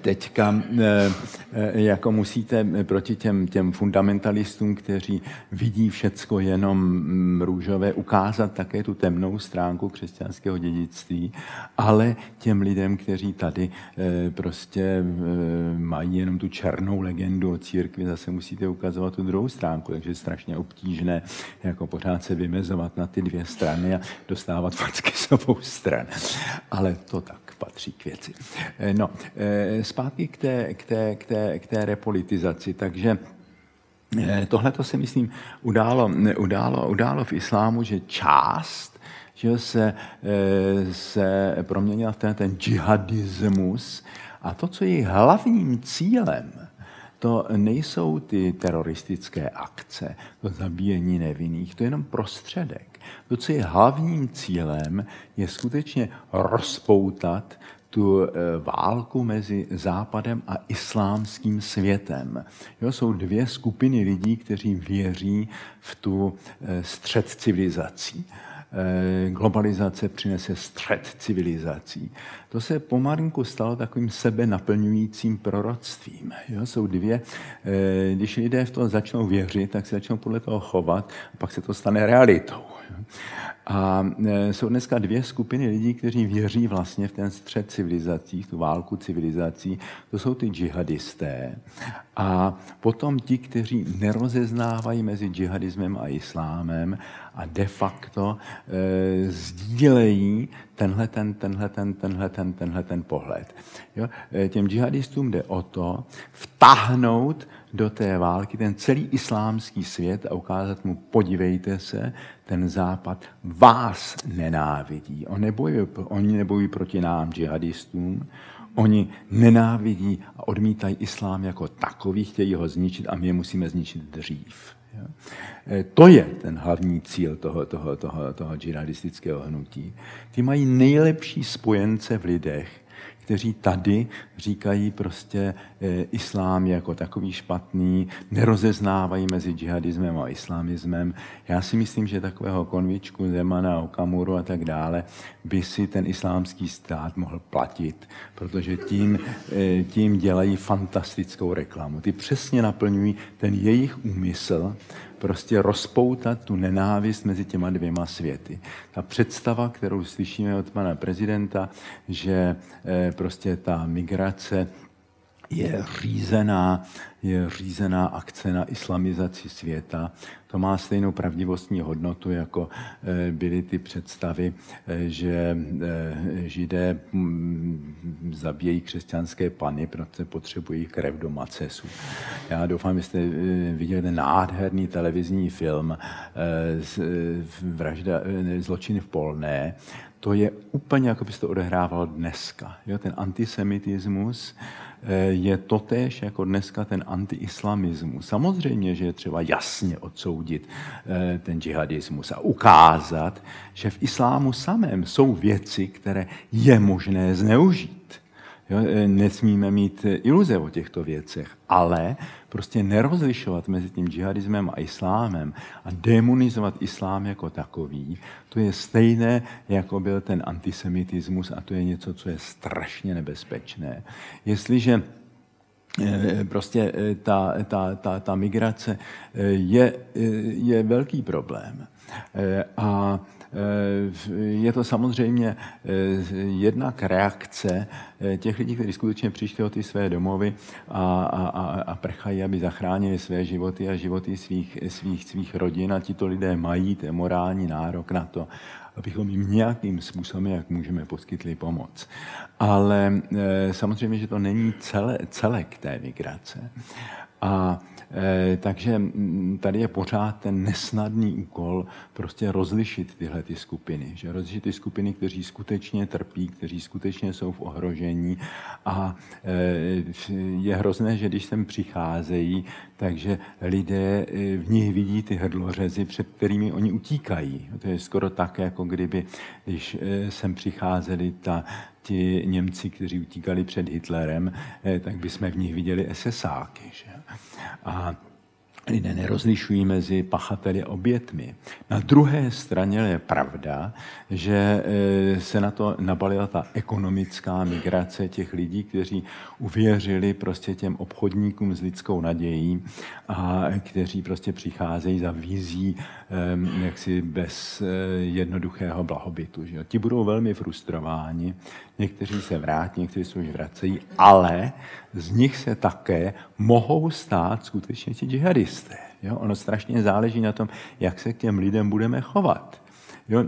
teďka eh, eh, jako musíte proti těm, těm fundamentalistům, kteří vidí všecko jenom mm, růžové, ukázat také tu temnou stránku křesťanského dědictví, ale těm lidem, kteří tady prostě mají jenom tu černou legendu o církvi, zase musíte ukazovat tu druhou stránku, takže je strašně obtížné jako pořád se vymezovat na ty dvě strany a dostávat vždycky s obou stran. Ale to tak patří k věci. No, Eh, zpátky k té, k té, k té, k té repolitizaci. Takže eh, tohle to si myslím událo, událo, událo v islámu, že část že se, eh, se proměnila v ten, ten džihadismus a to, co je hlavním cílem, to nejsou ty teroristické akce, to zabíjení nevinných, to je jenom prostředek. To, co je hlavním cílem, je skutečně rozpoutat tu eh, válku mezi Západem a islámským světem. Jo, jsou dvě skupiny lidí, kteří věří v tu eh, střed civilizací. Eh, globalizace přinese střed civilizací. To se pomalinku stalo takovým sebe naplňujícím proroctvím. Jo, jsou dvě, když lidé v to začnou věřit, tak se začnou podle toho chovat a pak se to stane realitou. A e, jsou dneska dvě skupiny lidí, kteří věří vlastně v ten střed civilizací, v tu válku civilizací. To jsou ty džihadisté. A potom ti, kteří nerozeznávají mezi džihadismem a islámem a de facto e, sdílejí tenhle ten, tenhle ten, tenhle ten, tenhle ten pohled. Jo? E, těm džihadistům jde o to vtáhnout do té války ten celý islámský svět a ukázat mu, podívejte se, ten západ vás nenávidí. On nebojí, oni nebojí proti nám, džihadistům, Oni nenávidí a odmítají islám jako takový, chtějí ho zničit a my je musíme zničit dřív. E, to je ten hlavní cíl toho, toho, toho, toho džihadistického hnutí. Ty mají nejlepší spojence v lidech, kteří tady říkají prostě e, islám je jako takový špatný, nerozeznávají mezi džihadismem a islamismem. Já si myslím, že takového konvičku Zemana, Okamuru a tak dále by si ten islámský stát mohl platit, protože tím, e, tím dělají fantastickou reklamu. Ty přesně naplňují ten jejich úmysl, prostě rozpoutat tu nenávist mezi těma dvěma světy. Ta představa, kterou slyšíme od pana prezidenta, že eh, prostě ta migrace je řízená, je řízená akce na islamizaci světa. To má stejnou pravdivostní hodnotu, jako eh, byly ty představy, eh, že eh, židé hm, zabíjejí křesťanské pany, protože potřebují krev do macesu. Já doufám, že jste viděli ten nádherný televizní film Vražda, zločiny v Polné, to je úplně, jako by se to odehrávalo dneska. Jo, ten antisemitismus je totéž jako dneska ten antiislamismus. Samozřejmě, že je třeba jasně odsoudit eh, ten džihadismus a ukázat, že v islámu samém jsou věci, které je možné zneužít. Jo, e, nesmíme mít iluze o těchto věcech, ale prostě nerozlišovat mezi tím džihadismem a islámem a demonizovat islám jako takový, to je stejné, jako byl ten antisemitismus a to je něco, co je strašně nebezpečné. Jestliže e, prostě e, ta, ta, ta, ta migrace je, je velký problém. A je to samozřejmě eh, jednak reakce eh, těch lidí, kteří skutečně přišli o ty své domovy a, a, a prchají, aby zachránili své životy a životy svých, svých, svých rodin a tito lidé mají ten morální nárok na to, abychom jim nějakým způsobem, jak můžeme, poskytli pomoc. Ale samozřejmě, že to není celé, celek té migrace. A Eh, takže mm, tady je pořád ten nesnadný úkol prostě rozlišit tyhle ty skupiny. Že rozlišit ty skupiny, kteří skutečně trpí, kteří skutečně jsou v ohrožení a eh, je hrozné, že když sem přicházejí, takže lidé eh, v nich vidí ty hrdlořezy, před kterými oni utíkají. To je skoro tak, jako kdyby, když sem přicházeli ta, ti Němci, kteří utíkali před Hitlerem, tak bychom v nich viděli SSáky. Že? A lidé nerozlišují mezi pachateli a obětmi. Na druhé straně je pravda, že e, se na to nabalila ta ekonomická migrace těch lidí, kteří uvěřili prostě těm obchodníkům s lidskou nadějí a kteří prostě přicházejí za vizí jaksi bez e, jednoduchého blahobytu. Že Ti budou velmi frustrováni, někteří se vrátí, někteří se už vracejí, ale z nich se také mohou stát skutečně ti džihadisté. Jo? Ono strašně záleží na tom, jak se k těm lidem budeme chovat. Jo?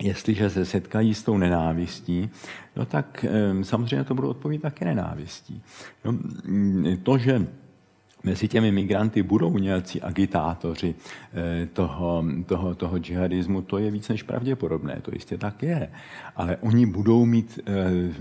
Jestliže se setkají s tou nenávistí, no tak samozřejmě to budou odpovídat také nenávistí. Jo? To, že mezi těmi migranty budou nějací agitátoři eh, toho, toho, toho džihadismu, to je víc než pravděpodobné, to jistě tak je. Ale oni budou mít eh,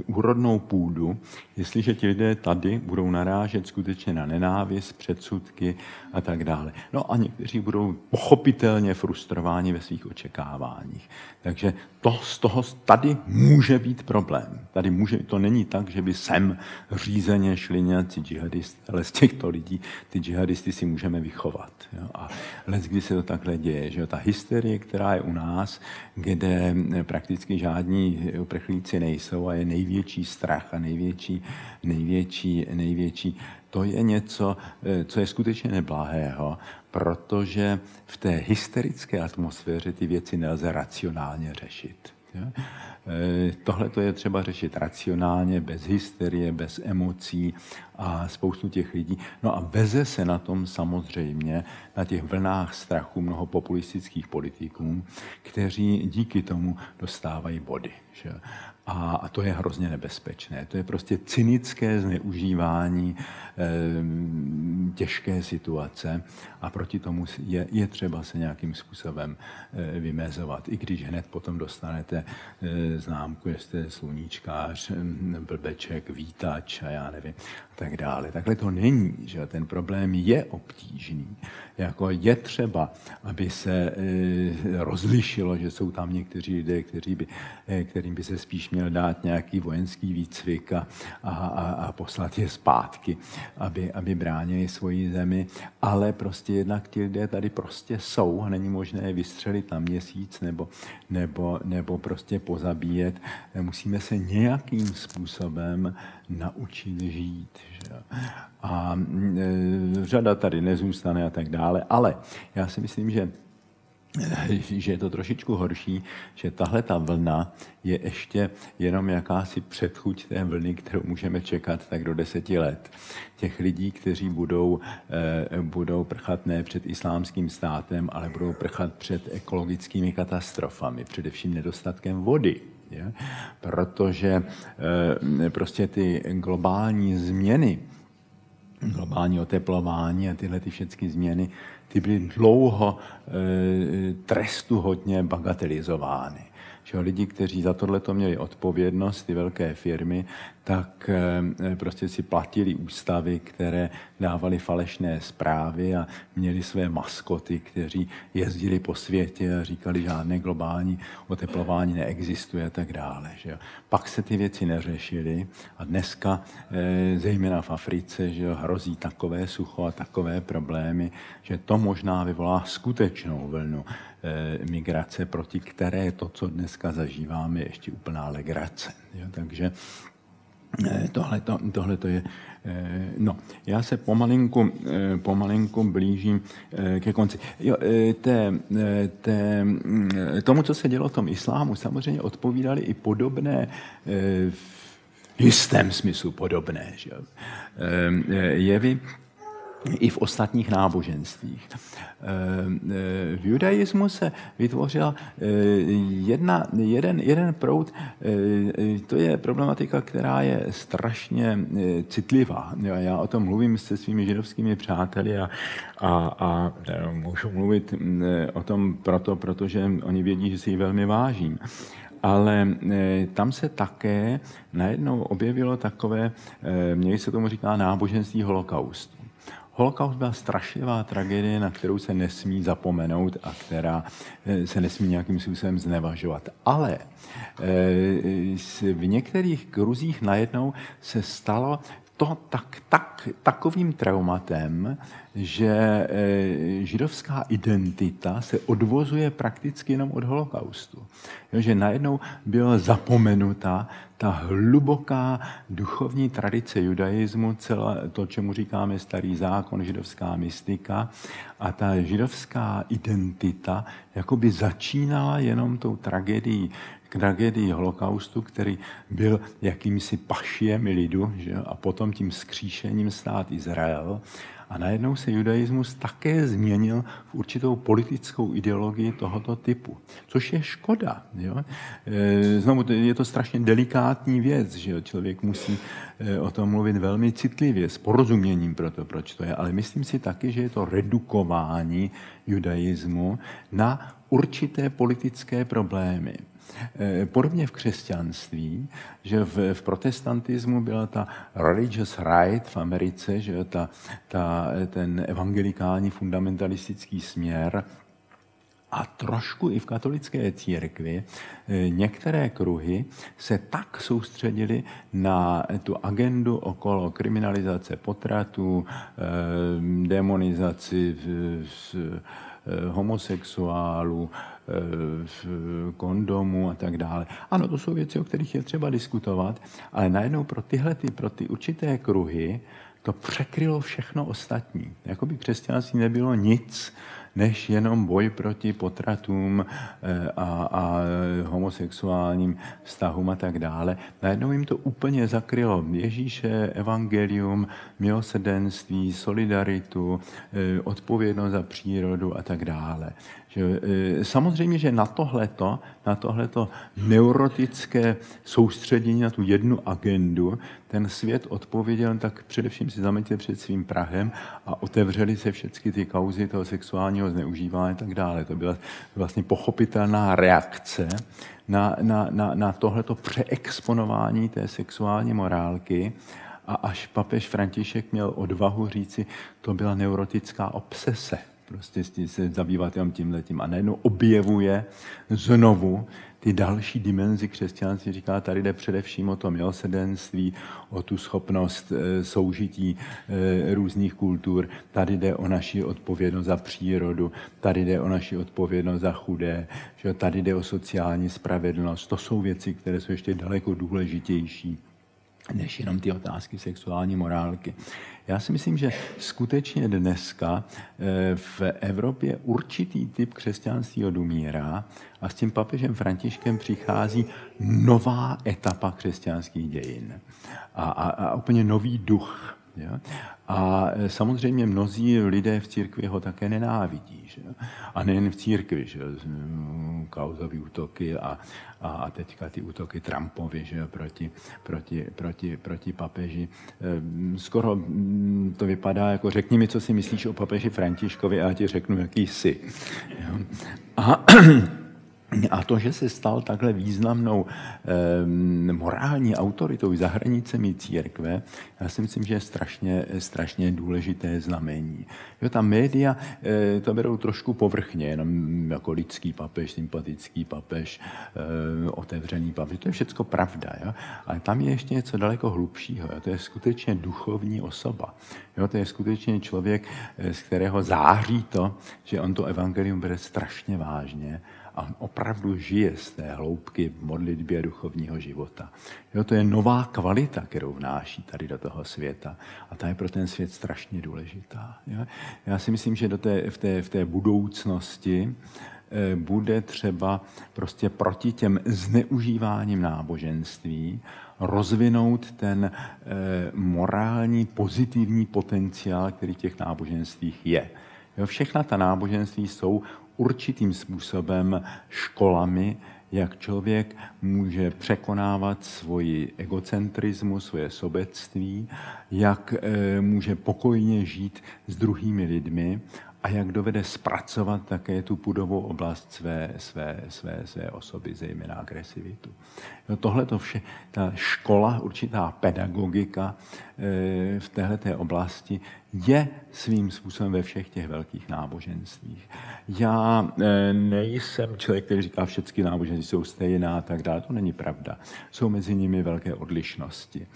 úrodnou půdu, jestliže ti lidé tady budou narážet skutečně na nenávist, předsudky a tak dále. No a někteří budou pochopitelně frustrováni ve svých očekáváních. Takže to z toho tady může být problém. Tady může, to není tak, že by sem řízeně šli nějací džihadisté, ale z těchto lidí ty džihadisty si můžeme vychovat. Jo? A let, kdy se to takhle děje, že jo? ta hysterie, která je u nás, kde prakticky žádní uprchlíci nejsou a je největší strach a největší, největší, největší to je něco, co je skutečně neblahého, protože v té hysterické atmosféře ty věci nelze racionálně řešit. Eh, tohle to je třeba řešit racionálně, bez hysterie, bez emocí a spoustu těch lidí. No a veze se na tom samozřejmě, na těch vlnách strachu mnoho populistických politiků, kteří díky tomu dostávají body. Že? A, to je hrozně nebezpečné. To je prostě cynické zneužívání e, těžké situace a proti tomu je, je třeba se nějakým způsobem e, vymezovat. I když hned potom dostanete e, známku, že jste sluníčkář, blbeček, vítač a já nevím, a tak dále. Takhle to není, že ten problém je obtížný. Jako je třeba, aby se e, rozlišilo, že jsou tam někteří lidé, kteří by, e, kterým by se spíš měl dát nějaký vojenský výcvik a, a, a poslat je zpátky, aby, aby bránili svoji zemi. Ale prostě jednak ti lidé tady prostě jsou a není možné je vystřelit na měsíc nebo, nebo, nebo prostě pozabíjet. Musíme se nějakým způsobem naučit žít. Že? A e, řada tady nezůstane a tak dále. Ale já si myslím, že že je to trošičku horší, že tahle ta vlna je ještě jenom jakási předchuť té vlny, kterou můžeme čekat tak do deseti let. Těch lidí, kteří budou, eh, budou prchat ne před islámským státem, ale budou prchat před ekologickými katastrofami, především nedostatkem vody. Je? Protože eh, prostě ty globální změny, globální oteplování a tyhle ty všechny změny ty byly dlouho e, trestu hodně bagatelizovány že lidi, kteří za tohle to měli odpovědnost, ty velké firmy, tak eh, prostě si platili ústavy, které dávali falešné zprávy a měli své maskoty, kteří jezdili po světě a říkali, že žádné globální oteplování neexistuje a tak dále. Že. Pak se ty věci neřešily a dneska, eh, zejména v Africe, že hrozí takové sucho a takové problémy, že to možná vyvolá skutečnou vlnu migrace, proti které to, co dneska zažíváme, je ještě úplná legrace. Jo? Takže tohle to je. Eh, no, já se pomalinku, eh, pomalinku blížím ke konci. Jo, té, té, mm, tomu, co se dělo v tom islámu, samozřejmě odpovídali i podobné v jistém smyslu podobné že? jevy i v ostatních náboženstvích. Eh, eh, v judaismu se vytvořila eh, jedna, jeden, jeden proud, to je problematika, která je strašně citlivá. Já o tom mluvím se svými židovskými přáteli a, a, a můžu mluvit o tom proto, protože oni vědí, že si ji velmi vážím ale tam se také najednou objevilo takové, měli se tomu říká náboženství holokaustu. Holokaust byla strašlivá tragédie, na kterou se nesmí zapomenout a která eh, se nesmí nějakým způsobem znevažovat. Ale eh, v některých kruzích najednou se stalo to tak, tak, takovým traumatem, že e, židovská identita se odvozuje prakticky jenom od holokaustu. Jo, že najednou byla zapomenuta ta hluboká duchovní tradice judaismu, celé to, čemu říkáme starý zákon, židovská mystika, a ta židovská identita jakoby začínala jenom tou tragédií tragédii holokaustu, který byl jakýmsi pašiem lidu že? a potom tím skříšením stát Izrael. A najednou se judaismus také změnil v určitou politickou ideologii tohoto typu, což je škoda. Jo? E, znovu, je to strašně delikátní věc, že člověk musí e, o tom mluvit velmi citlivě, s porozuměním pro to, proč to je, ale myslím si taky, že je to redukování judaismu na určité politické problémy. Eh, podobně v křesťanství, že v, v protestantismu byla ta religious right v Americe, že ta, ta, ten evangelikální fundamentalistický směr, a trošku i v katolické církvi eh, některé kruhy se tak soustředili na tu agendu okolo kriminalizace potratů, eh, demonizaci homosexuálů, kondomu a tak dále. Ano, to jsou věci, o kterých je třeba diskutovat, ale najednou pro tyhle, ty, pro ty určité kruhy to překrylo všechno ostatní. Jakoby křesťanství nebylo nic, než jenom boj proti potratům eh, a, a homosexuálním vztahům a tak dále. Najednou jim to úplně zakrylo Ježíše, evangelium, milosrdenství, solidaritu, eh, odpovědnost za přírodu a tak dále. E, samozřejmě, že na tohleto, na tohleto neurotické soustředění na tu jednu agendu, ten svět odpověděl, tak především si zameťte před svým Prahem a otevřeli se všechny ty kauzy toho sexuálního zneužívání a tak dále. To byla vlastně pochopitelná reakce na, na, na, na tohleto přeexponování té sexuální morálky. A až papež František měl odvahu říci, to byla neurotická obsese prostě se zabývat jenom tímhletím. A najednou objevuje znovu ty další dimenzi křesťanství. Říká, tady jde především o to milosedenství, o tu schopnost e, soužití e, různých kultur. Tady jde o naši odpovědnost za přírodu, tady jde o naši odpovědnost za chudé, že tady jde o sociální spravedlnost. To jsou věci, které jsou ještě daleko důležitější než jenom ty otázky sexuální morálky. Já si myslím, že skutečně dneska eh, v Evropě určitý typ křesťanství odumírá a s tím papežem Františkem přichází nová etapa křesťanských dějin a, a, a úplně nový duch. Jo? A e, samozřejmě mnozí lidé v církvi ho také nenávidí. Že? A nejen v církvi, že? kauzové útoky a, a teďka ty útoky Trumpovi že? Proti, proti, proti, proti papeži. E, skoro to vypadá jako řekni mi, co si myslíš o papeži Františkovi a já ti řeknu, jaký jsi. Jo? A a to, že se stal takhle významnou eh, morální autoritou za hranicemi církve, já si myslím, že je strašně, strašně důležité znamení. Jo, ta média eh, to berou trošku povrchně, jenom jako lidský papež, sympatický papež, eh, otevřený papež. To je všechno pravda. Jo? Ale tam je ještě něco daleko hlubšího. Jo? To je skutečně duchovní osoba. Jo? To je skutečně člověk, eh, z kterého září to, že on to evangelium bere strašně vážně a opravdu žije z té hloubky v modlitbě duchovního života. Jo, to je nová kvalita, kterou vnáší tady do toho světa. A ta je pro ten svět strašně důležitá. Jo? Já si myslím, že do té, v, té, v té budoucnosti eh, bude třeba prostě proti těm zneužíváním náboženství rozvinout ten eh, morální pozitivní potenciál, který v těch náboženstvích je. Všechna ta náboženství jsou určitým způsobem školami, jak člověk může překonávat svoji egocentrismu, svoje sobectví, jak eh, může pokojně žít s druhými lidmi a jak dovede zpracovat také tu pudovou oblast své, své, své, své osoby, zejména agresivitu. No, Tohle to vše, ta škola, určitá pedagogika eh, v této oblasti je svým způsobem ve všech těch velkých náboženstvích. Já eh, nejsem člověk, který říká, že všechny náboženství jsou stejná a tak dále. To není pravda. Jsou mezi nimi velké odlišnosti.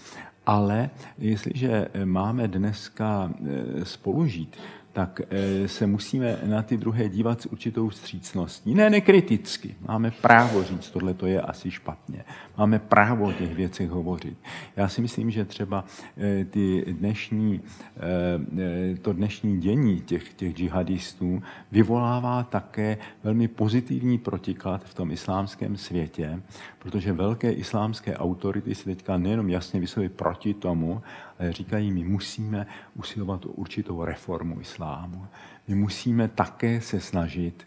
Ale jestliže máme dneska eh, spolužít, tak eh, se musíme na ty druhé dívat s určitou vstřícností. Ne nekriticky. Máme právo říct, tohle to je asi špatně. Máme právo o těch věcech hovořit. Já si myslím, že třeba eh, ty dnešní, eh, to dnešní dění těch, těch džihadistů vyvolává také velmi pozitivní protiklad v tom islámském světě, protože velké islámské autority se teďka nejenom jasně vyslovili proti tomu, říkají, my musíme usilovat o určitou reformu islámu. My musíme také se snažit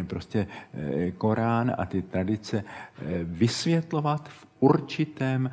eh, prostě eh, Korán a ty tradice eh, vysvětlovat v určitém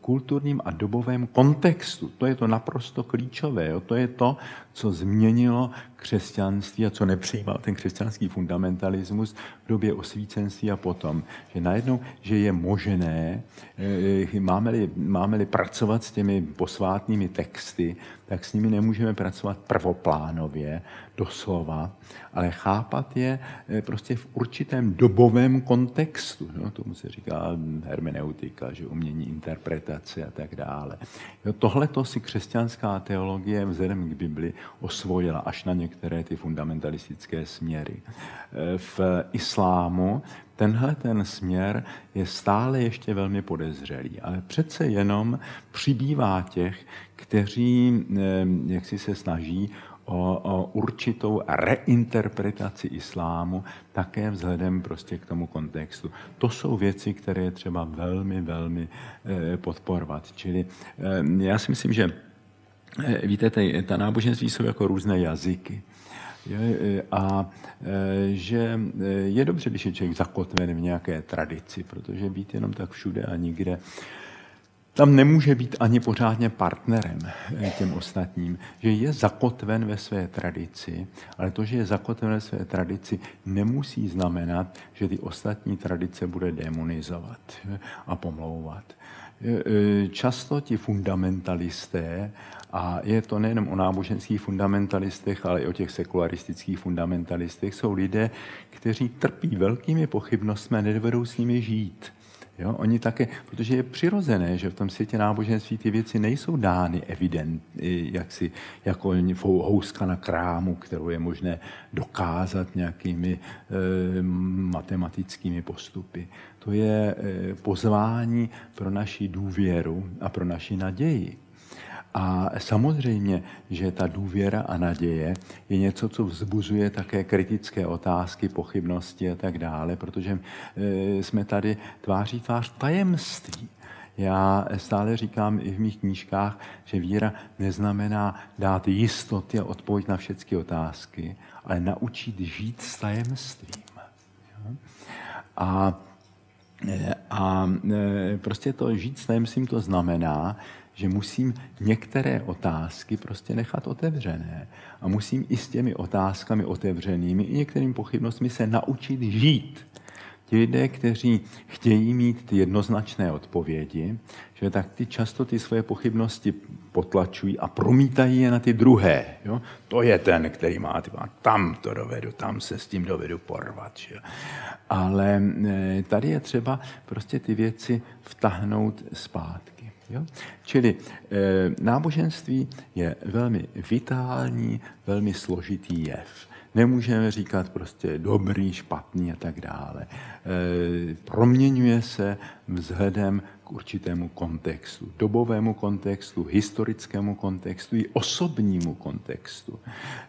kulturním a dobovém kontextu. To je to naprosto klíčové. To je to, co změnilo křesťanství a co nepřijímal ten křesťanský fundamentalismus v době osvícenství a potom. Že najednou, že je možné, eh, máme-li, máme-li pracovat s těmi posvátnými texty, tak s nimi nemůžeme pracovat prvoplánově, doslova, ale chápat je eh, prostě v určitém dobovém kontextu. No, tomu se říká hermeneutika, že umění interpretace a tak dále. Tohle to si křesťanská teologie vzhledem k Bibli osvojila až na některé ty fundamentalistické směry. E, v islámu tenhle ten směr je stále ještě velmi podezřelý, ale přece jenom přibývá těch, kteří jak si se snaží o, o určitou reinterpretaci islámu, také vzhledem prostě k tomu kontextu. To jsou věci, které je třeba velmi, velmi e, podporovat. Čili já si myslím, že Eh, víte, ta náboženství jsou jako různé jazyky. Je, a eh, že eh, je dobře, když je člověk zakotven v nějaké tradici, protože být jenom tak všude a nikde, tam nemůže být ani pořádně partnerem těm ostatním, že je zakotven ve své tradici, ale to, že je zakotven ve své tradici, nemusí znamenat, že ty ostatní tradice bude demonizovat a pomlouvat. Často ti fundamentalisté a je to nejenom o náboženských fundamentalistech, ale i o těch sekularistických fundamentalistech. Jsou lidé, kteří trpí velkými pochybnostmi a nedovedou s nimi žít. Jo? Oni také, protože je přirozené, že v tom světě náboženství ty věci nejsou dány evident, jaksi, jako houska na krámu, kterou je možné dokázat nějakými e, matematickými postupy. To je e, pozvání pro naši důvěru a pro naši naději. A samozřejmě, že ta důvěra a naděje je něco, co vzbuzuje také kritické otázky, pochybnosti a tak dále, protože e, jsme tady tváří tvář tajemství. Já stále říkám i v mých knížkách, že víra neznamená dát jistoty a odpověď na všechny otázky, ale naučit žít s tajemstvím. A, e, a e, prostě to žít s tajemstvím to znamená, že musím některé otázky prostě nechat otevřené. A musím i s těmi otázkami otevřenými, i některými pochybnostmi se naučit žít. Ti lidé, kteří chtějí mít ty jednoznačné odpovědi, že tak ty často ty svoje pochybnosti potlačují a promítají je na ty druhé. Jo? To je ten, který má, ty tam to dovedu, tam se s tím dovedu porvat. Že? Ale eh, tady je třeba prostě ty věci vtahnout zpátky. Jo? Čili e, náboženství je velmi vitální, velmi složitý jev. Nemůžeme říkat prostě dobrý, špatný a tak dále. E, proměňuje se vzhledem k určitému kontextu, dobovému kontextu, historickému kontextu i osobnímu kontextu.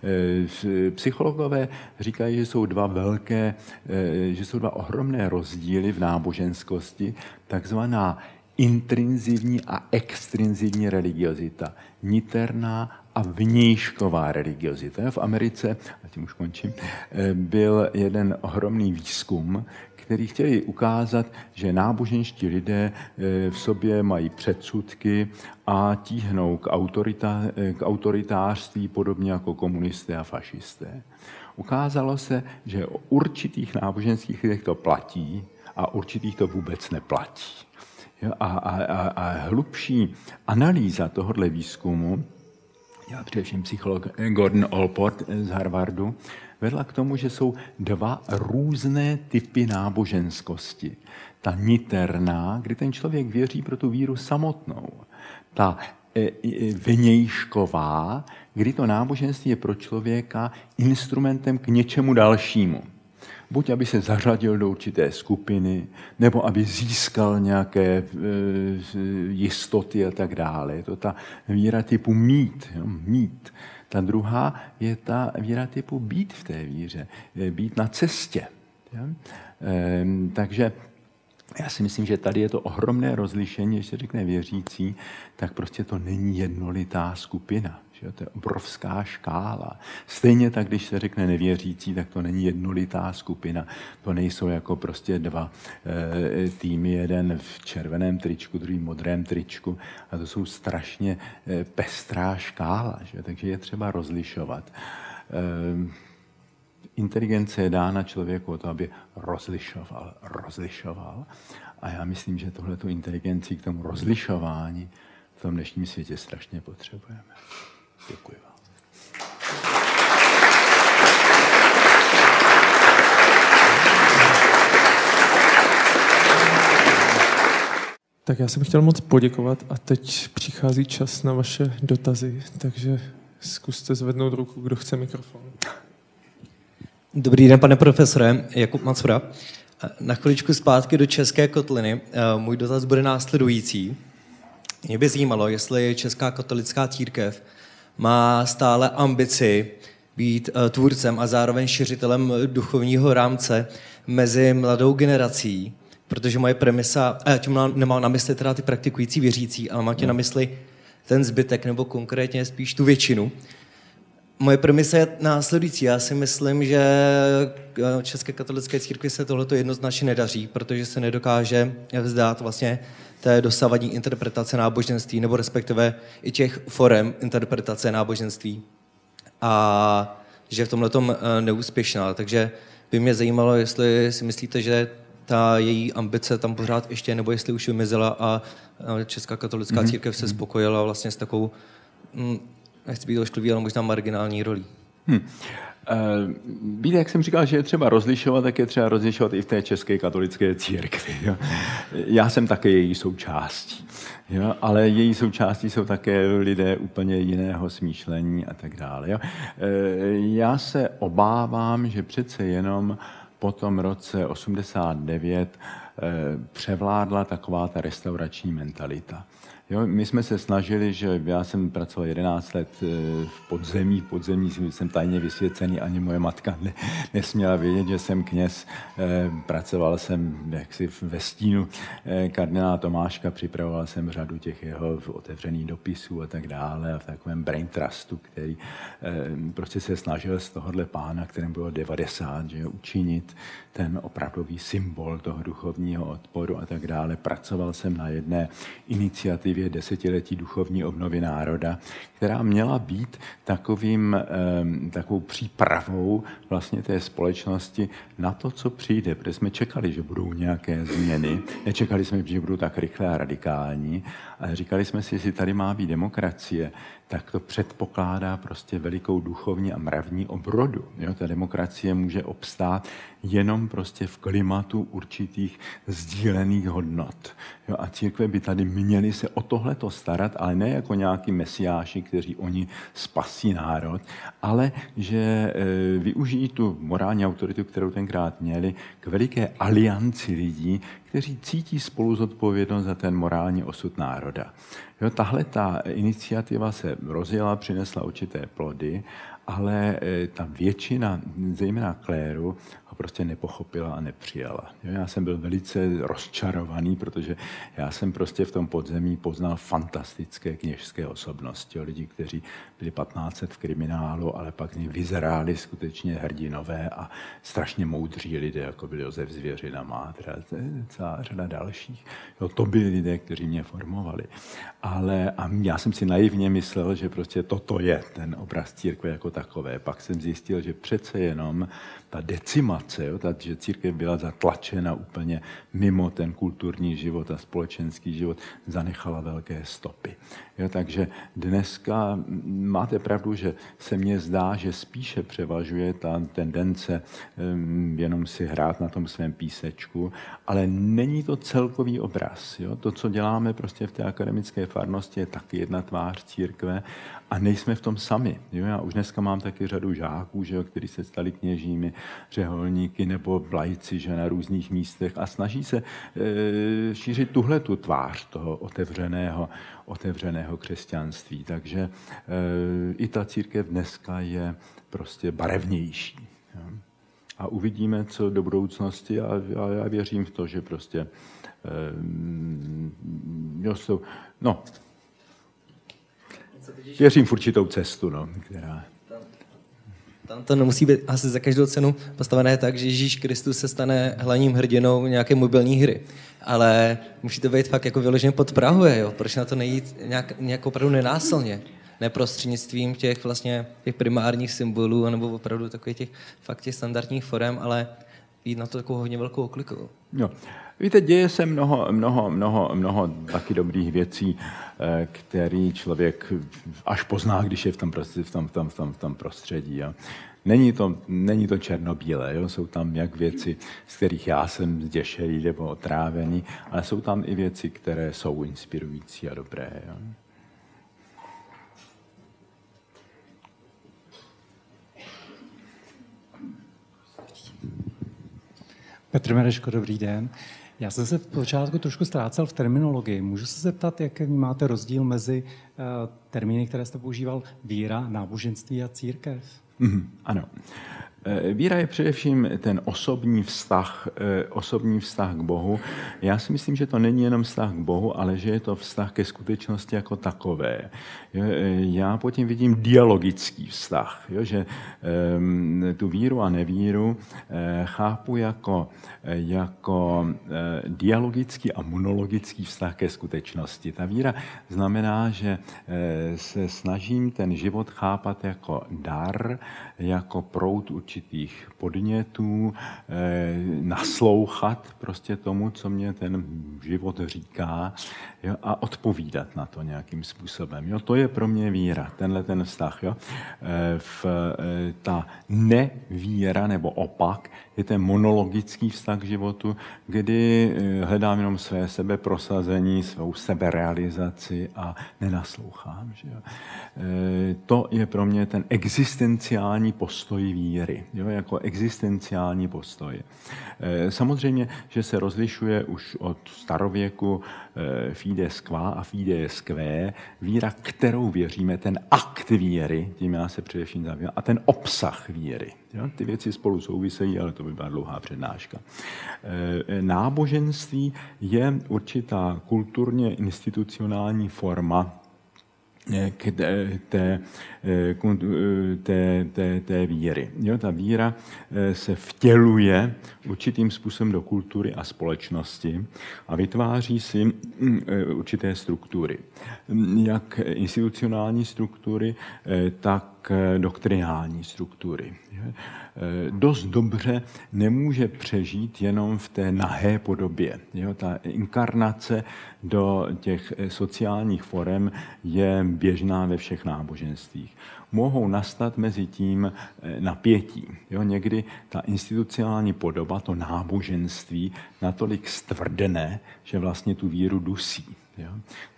E, psychologové říkají, že jsou dva velké, e, že jsou dva ohromné rozdíly v náboženskosti, takzvaná intrinzivní a extrinzivní religiozita. Niterná a vnějšková religiozita. V Americe, a tím už končím, eh, byl jeden ohromný výzkum, který chtěli ukázat, že náboženští lidé eh, v sobě mají předsudky a tíhnou k, autorita, eh, k autoritářství podobně jako komunisté a fašisté. Ukázalo se, že o určitých náboženských lidech to platí a určitých to vůbec neplatí. A, a, a, a hlubší analýza tohohle výzkumu dělal především psycholog Gordon Allport z Harvardu, vedla k tomu, že jsou dva různé typy náboženskosti. Ta niterná, kdy ten člověk věří pro tu víru samotnou. Ta e, e, vnějšková, kdy to náboženství je pro člověka instrumentem k něčemu dalšímu buď aby se zařadil do určité skupiny, nebo aby získal nějaké e, jistoty a tak dále. Je to ta víra typu mít. Jo? mít. Ta druhá je ta víra typu být v té víře, být na cestě. E, takže já si myslím, že tady je to ohromné rozlišení, když se řekne věřící, tak prostě to není jednolitá skupina. Že? To je obrovská škála. Stejně tak, když se řekne nevěřící, tak to není jednolitá skupina. To nejsou jako prostě dva e, týmy, jeden v červeném tričku, druhý v modrém tričku. A to jsou strašně e, pestrá škála. Že? Takže je třeba rozlišovat. E, inteligence je dána člověku o to, aby rozlišoval, rozlišoval. A já myslím, že tohle inteligenci k tomu rozlišování v tom dnešním světě strašně potřebujeme. Děkuji vám. Tak já jsem chtěl moc poděkovat a teď přichází čas na vaše dotazy, takže zkuste zvednout ruku, kdo chce mikrofon. Dobrý den, pane profesore, Jakub Macura. Na chviličku zpátky do České kotliny. Můj dotaz bude následující. Mě by zajímalo, jestli Česká katolická církev má stále ambici být eh, tvůrcem a zároveň šiřitelem duchovního rámce mezi mladou generací, protože moje premisa, a já tím nemám na mysli teda ty praktikující věřící, ale mám tě na mysli ten zbytek, nebo konkrétně spíš tu většinu. Moje premisa je následující. Já si myslím, že eh, České katolické církvi se tohleto jednoznačně nedaří, protože se nedokáže vzdát vlastně té dosavadní interpretace náboženství, nebo respektive i těch forem interpretace náboženství. A že je v tomhle tom eh, neúspěšná. Takže by mě zajímalo, jestli si myslíte, že ta její ambice tam pořád ještě, nebo jestli už vymizela a Česká katolická mm-hmm. církev se spokojila vlastně s takovou, hm, nechci být ošklivý, ale možná marginální rolí. Hmm. Uh, víte, jak jsem říkal, že je třeba rozlišovat, tak je třeba rozlišovat i v té české katolické církvi. Jo? Já jsem také její součástí, jo? ale její součástí jsou také lidé úplně jiného smýšlení a tak dále. Jo? Uh, já se obávám, že přece jenom po tom roce 89 uh, převládla taková ta restaurační mentalita. Jo, my jsme se snažili, že já jsem pracoval 11 let eh, v podzemí, v podzemí jsem tajně vysvěcený, ani moje matka ne, nesměla vědět, že jsem kněz. Eh, pracoval jsem jaksi ve stínu eh, kardinála Tomáška, připravoval jsem řadu těch jeho otevřených dopisů a tak dále a v takovém brain trustu, který prostě se snažil z tohohle pána, kterým bylo 90, že učinit ten opravdový symbol toho duchovního odporu a tak dále. Pracoval jsem na jedné iniciativě desetiletí duchovní obnovy národa, která měla být takovým, takovou přípravou vlastně té společnosti na to, co přijde, protože jsme čekali, že budou nějaké změny. Nečekali jsme, že budou tak rychlé a radikální, ale říkali jsme si, jestli tady má být demokracie, tak to předpokládá prostě velikou duchovní a mravní obrodu. Jo? Ta demokracie může obstát jenom prostě v klimatu určitých sdílených hodnot. Jo? A církve by tady měly se o tohleto starat, ale ne jako nějaký mesiáši, kteří oni spasí národ, ale že e, využijí tu morální autoritu, kterou tenkrát měli, k veliké alianci lidí, kteří cítí spolu zodpovědnost za ten morální osud národa. Jo, tahle ta iniciativa se rozjela, přinesla určité plody, ale e, ta většina, zejména kléru, prostě nepochopila a nepřijala. Já jsem byl velice rozčarovaný, protože já jsem prostě v tom podzemí poznal fantastické kněžské osobnosti, lidi, kteří byli 15 v kriminálu, ale pak nich vyzráli skutečně hrdinové a strašně moudří lidé, jako byl Josef Zvěřina, Mádra, celá řada dalších. Jo, to byli lidé, kteří mě formovali. Ale a já jsem si naivně myslel, že prostě toto je ten obraz církve jako takové. Pak jsem zjistil, že přece jenom ta decimace, jo, ta, že církev byla zatlačena úplně mimo ten kulturní život a společenský život, zanechala velké stopy. Jo, takže dneska máte pravdu, že se mně zdá, že spíše převažuje ta tendence um, jenom si hrát na tom svém písečku, ale není to celkový obraz. Jo? To, co děláme prostě v té akademické farnosti, je taky jedna tvář církve a nejsme v tom sami. Jo? Já už dneska mám taky řadu žáků, že jo, kteří se stali kněžími, řeholníky nebo vlajci že na různých místech a snaží se e, šířit tuhle tu tvář toho otevřeného, otevřeného křesťanství. Takže e, i ta církev dneska je prostě barevnější. Jo? A uvidíme, co do budoucnosti a, a já věřím v to, že prostě e, jo, jsou, no, věřím v určitou cestu, no, která... Tam to nemusí být asi za každou cenu postavené tak, že Ježíš Kristus se stane hlavním hrdinou nějaké mobilní hry. Ale musí to být fakt jako vyloženě pod Prahuje, jo? Proč na to nejít nějak, nějak opravdu nenásilně? Neprostřednictvím těch vlastně těch primárních symbolů, nebo opravdu takových těch fakt těch standardních forem, ale jít na to takovou hodně velkou oklikou. Jo. Víte, děje se mnoho, mnoho, mnoho, mnoho taky dobrých věcí, eh, který člověk až pozná, když je v tom, prostředí, v tom, v tom, v tom, v tom prostředí. Jo. Není to, není to černobílé, jo? jsou tam jak věci, z kterých já jsem zděšený nebo otrávený, ale jsou tam i věci, které jsou inspirující a dobré. Jo? Petr Mereško, dobrý den. Já jsem se v počátku trošku ztrácel v terminologii. Můžu se zeptat, jak máte rozdíl mezi uh, termíny, které jste používal, víra, náboženství a církev? Mm, ano. Eh, víra je především ten osobní vztah, eh, osobní vztah k Bohu. Já si myslím, že to není jenom vztah k Bohu, ale že je to vztah ke skutečnosti jako takové. Eh, já po tím vidím dialogický vztah, že ehm, tu víru a nevíru chápu jako, jako dialogický a monologický vztah ke skutečnosti. Ta víra znamená, že se snažím ten život chápat jako dar, jako prout určitý určitých podnětů, eh, naslouchat prostě tomu, co mě ten život říká jo, a odpovídat na to nějakým způsobem. Jo. To je pro mě víra, tenhle ten vztah. Jo. Eh, v, eh, ta nevíra nebo opak je ten monologický vztah k životu, kdy hledám jenom své sebeprosazení, svou seberealizaci a nenaslouchám. Že jo. To je pro mě ten existenciální postoj víry jo, jako existenciální postoj. Eh, samozřejmě, že se rozlišuje už od starověku eh, fides qua a fides que, víra, kterou věříme, ten akt víry, tím já se především zabývám, a ten obsah víry. Ty věci spolu souvisejí, ale to by byla dlouhá přednáška. Eh, náboženství je určitá kulturně institucionální forma k té, té, té, té, té víry. Jo, ta víra eh, se vtěluje určitým způsobem do kultury a společnosti a vytváří si mm, eh, určité struktury. Jak institucionální struktury, eh, tak doktrinální struktury. Eh, dost dobře nemůže přežít jenom v té nahé podobě. Ta inkarnace do těch eh, sociálních forem je běžná ve všech náboženstvích. Mohou nastat mezi tím eh, napětí. Někdy ta institucionální podoba, to náboženství, natolik stvrdne, že vlastně tu víru dusí. Jo?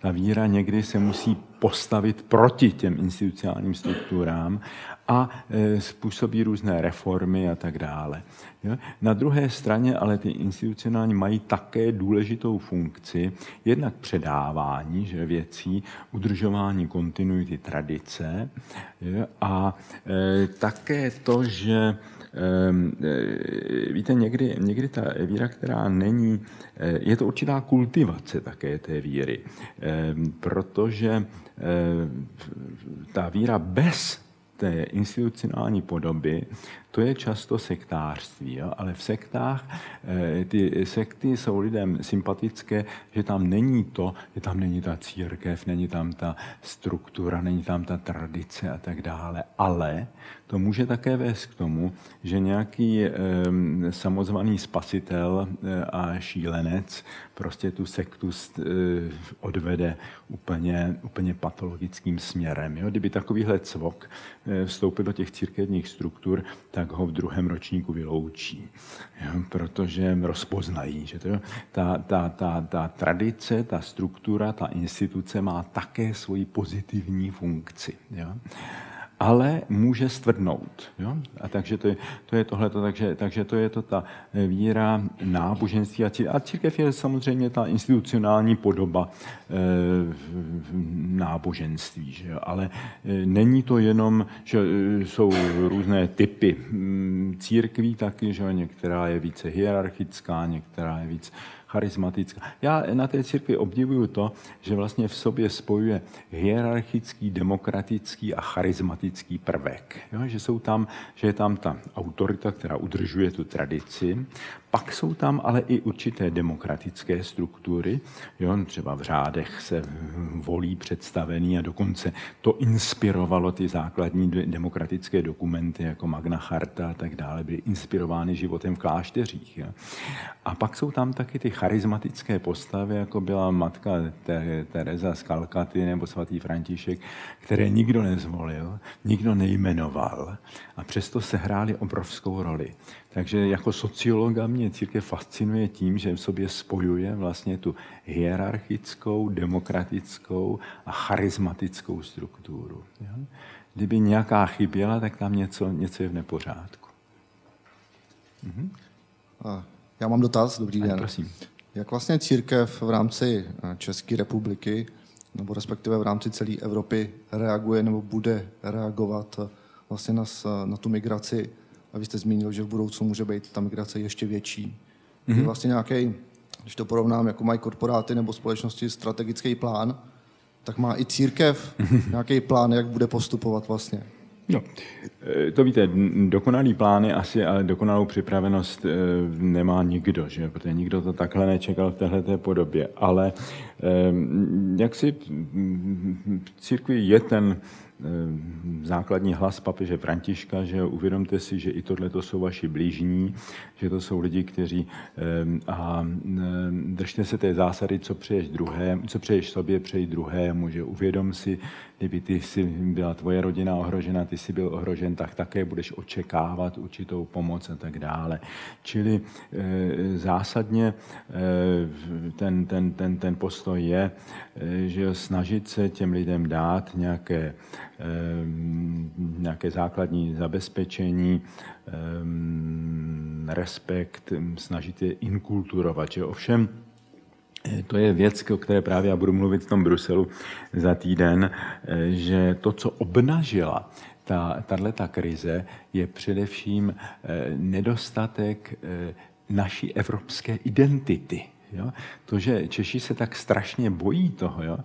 Ta víra někdy se musí postavit proti těm institucionálním strukturám a e, způsobí různé reformy a tak dále. Jo? Na druhé straně ale ty institucionální mají také důležitou funkci, jednak předávání že věcí, udržování kontinuity tradice jo? a e, také to, že víte, někdy, někdy ta víra, která není, eh, je to určitá kultivace také té víry, ehm, protože eh, ta víra bez té institucionální podoby, to je často sektářství, jo? ale v sektách ty sekty jsou lidem sympatické, že tam není to, že tam není ta církev, není tam ta struktura, není tam ta tradice a tak dále, ale to může také vést k tomu, že nějaký samozvaný spasitel eh, a šílenec prostě tu sektu eh, odvede úplně, úplně patologickým směrem. Jo? Kdyby takovýhle cvok eh, vstoupil do těch církevních struktur, tak ho v druhém ročníku vyloučí, jo? protože rozpoznají, že to, ta, ta, ta, ta tradice, ta struktura, ta instituce má také svoji pozitivní funkci. Jo? Ale může stvrdnout. Jo? A takže to je, to je tohleto, takže, takže to je to ta víra náboženství a církev. Je samozřejmě ta institucionální podoba e, náboženství. Že jo? Ale e, není to jenom, že e, jsou různé typy mm, církví taky, že některá je více hierarchická, některá je víc charismatická. Já na té církvi obdivuju to, že vlastně v sobě spojuje hierarchický, demokratický a charismatický prvek. Jo? Že, jsou tam, že je tam ta autorita, která udržuje tu tradici, pak jsou tam ale i určité demokratické struktury. Jo? Třeba v řádech se volí představený a dokonce to inspirovalo ty základní demokratické dokumenty jako Magna Charta a tak dále, byly inspirovány životem v klášteřích. Jo? A pak jsou tam taky ty charismatické postavy, jako byla matka Teresa z Kalkaty nebo svatý František, které nikdo nezvolil, nikdo nejmenoval a přesto se hráli obrovskou roli. Takže jako sociologa mě církev fascinuje tím, že v sobě spojuje vlastně tu hierarchickou, demokratickou a charismatickou strukturu. Kdyby nějaká chyběla, tak tam něco, něco je v nepořádku. Mhm. Já mám dotaz, dobrý den. prosím. Jak vlastně církev v rámci eh, České republiky, nebo respektive v rámci celé Evropy reaguje nebo bude reagovat eh, vlastně na, na tu migraci a vy jste zmínil, že v budoucnu může být ta migrace ještě větší. Mm-hmm. Je vlastně nějaký, když to porovnám, jako mají korporáty nebo společnosti strategický plán, tak má i církev nějaký plán, jak bude postupovat vlastně. No, to víte, dokonalý plány asi, ale dokonalou připravenost eh, nemá nikdo, že? protože nikdo to takhle nečekal v této podobě. Ale eh, jak si církvi je ten základní hlas papeže Františka, že uvědomte si, že i tohle to jsou vaši blížní, že to jsou lidi, kteří eh, a eh, držte se té zásady, co přeješ druhé, co přeješ sobě, přeji druhému, že uvědom si, kdyby ty si byla tvoje rodina ohrožena, ty si byl ohrožen, tak také budeš očekávat určitou pomoc a tak dále. Čili e, zásadně e, ten, ten, ten, ten postoj je, e, že snažit se těm lidem dát nějaké, nějaké základní zabezpečení, respekt, snažit je inkulturovat. Že ovšem, to je věc, o které právě já budu mluvit v tom Bruselu za týden, že to, co obnažila ta, tato krize, je především eh, nedostatek naší evropské identity. Jo? To, že Češi se tak strašně bojí toho, jo?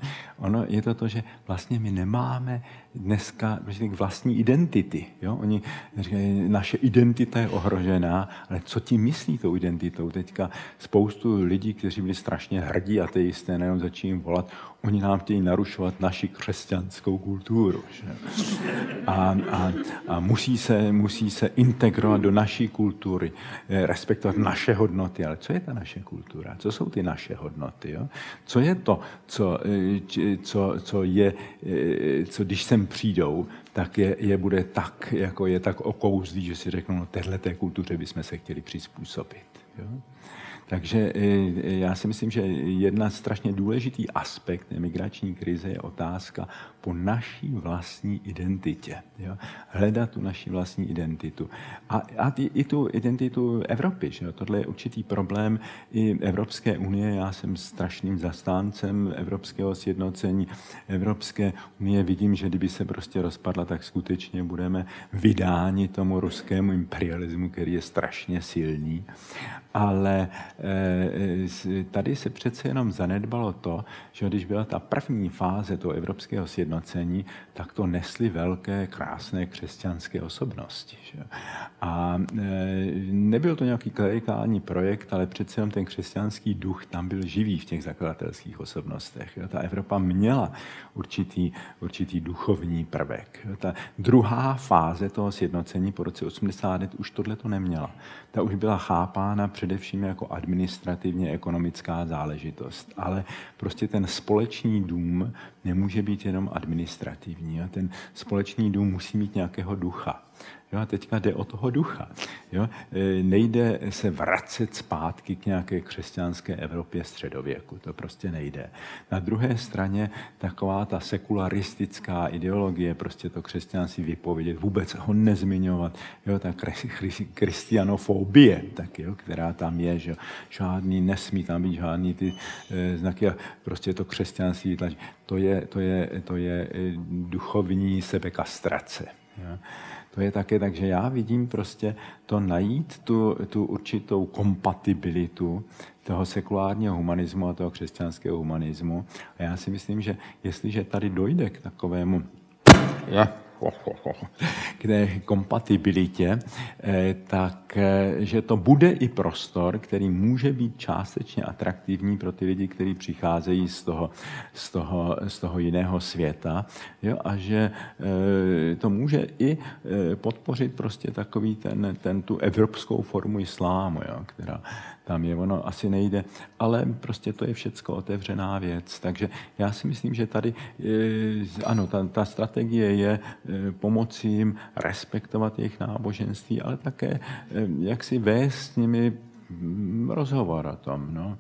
Ono je to to, že vlastně my nemáme dneska vlastní identity. Jo? Oni říkají, naše identita je ohrožená, ale co ti myslí tou identitou? Teďka spoustu lidí, kteří byli strašně hrdí a teisté, nejenom začínají volat, oni nám chtějí narušovat naši křesťanskou kulturu. Že? A, a, a musí, se, musí se integrovat do naší kultury, eh, respektovat naše hodnoty. Ale co je ta naše kultura? Co jsou ty naše hodnoty? Jo? Co je to, co, eh, co, co je, eh, co když jsem přijdou, tak je, je bude tak, jako je tak okouzlý, že si řeknou, no téhle kultuře bychom se chtěli přizpůsobit. Jo? Takže já si myslím, že jedna strašně důležitý aspekt migrační krize je otázka po naší vlastní identitě. Jo? Hledat tu naši vlastní identitu. A, a ty, i tu identitu Evropy. Že Tohle je určitý problém i Evropské unie. Já jsem strašným zastáncem evropského sjednocení Evropské unie. Vidím, že kdyby se prostě rozpadla, tak skutečně budeme vydáni tomu ruskému imperialismu, který je strašně silný. ale eh, tady se přece jenom zanedbalo to, že když byla ta první fáze toho evropského sjednocení, tak to nesly velké, krásné křesťanské osobnosti. Že? A eh, nebyl to nějaký klerikální projekt, ale přece jenom ten křesťanský duch tam byl živý v těch zakladatelských osobnostech. Jo? Ta Evropa měla určitý, určitý duchovní prvek. Jo? Ta druhá fáze toho sjednocení po roce 80 už tohle to neměla. Ta už byla chápána především jako administrativně ekonomická záležitost. Ale prostě ten společný dům nemůže být jenom administrativní. A ten společný dům musí mít nějakého ducha. Jo, a teďka jde o toho ducha. Jo. E, nejde se vracet zpátky k nějaké křesťanské Evropě středověku. To prostě nejde. Na druhé straně taková ta sekularistická ideologie, prostě to křesťanství vypovědět, vůbec ho nezmiňovat, jo, ta kristianofobie, tak, jo, která tam je, že žádný, nesmí tam být žádný ty e, znaky, prostě to křesťanství, to je, to je, to je e, duchovní sebekastrace. Jo. To je také tak, že já vidím prostě to najít, tu, tu určitou kompatibilitu toho sekulárního humanismu a toho křesťanského humanismu. A já si myslím, že jestliže tady dojde k takovému ja, k té kompatibilitě, eh, tak eh, že to bude i prostor, který může být částečně atraktivní pro ty lidi, kteří přicházejí z toho, z toho, z toho jiného světa jo, a že eh, to může i podpořit prostě takový ten, ten tu evropskou formu islámu, jo, která, tam je, ono asi nejde, ale prostě to je všecko otevřená věc. Takže já si myslím, že tady, ano, ta, ta strategie je pomoci jim respektovat jejich náboženství, ale také eh, jak si vést s nimi mm, rozhovor o tom. No.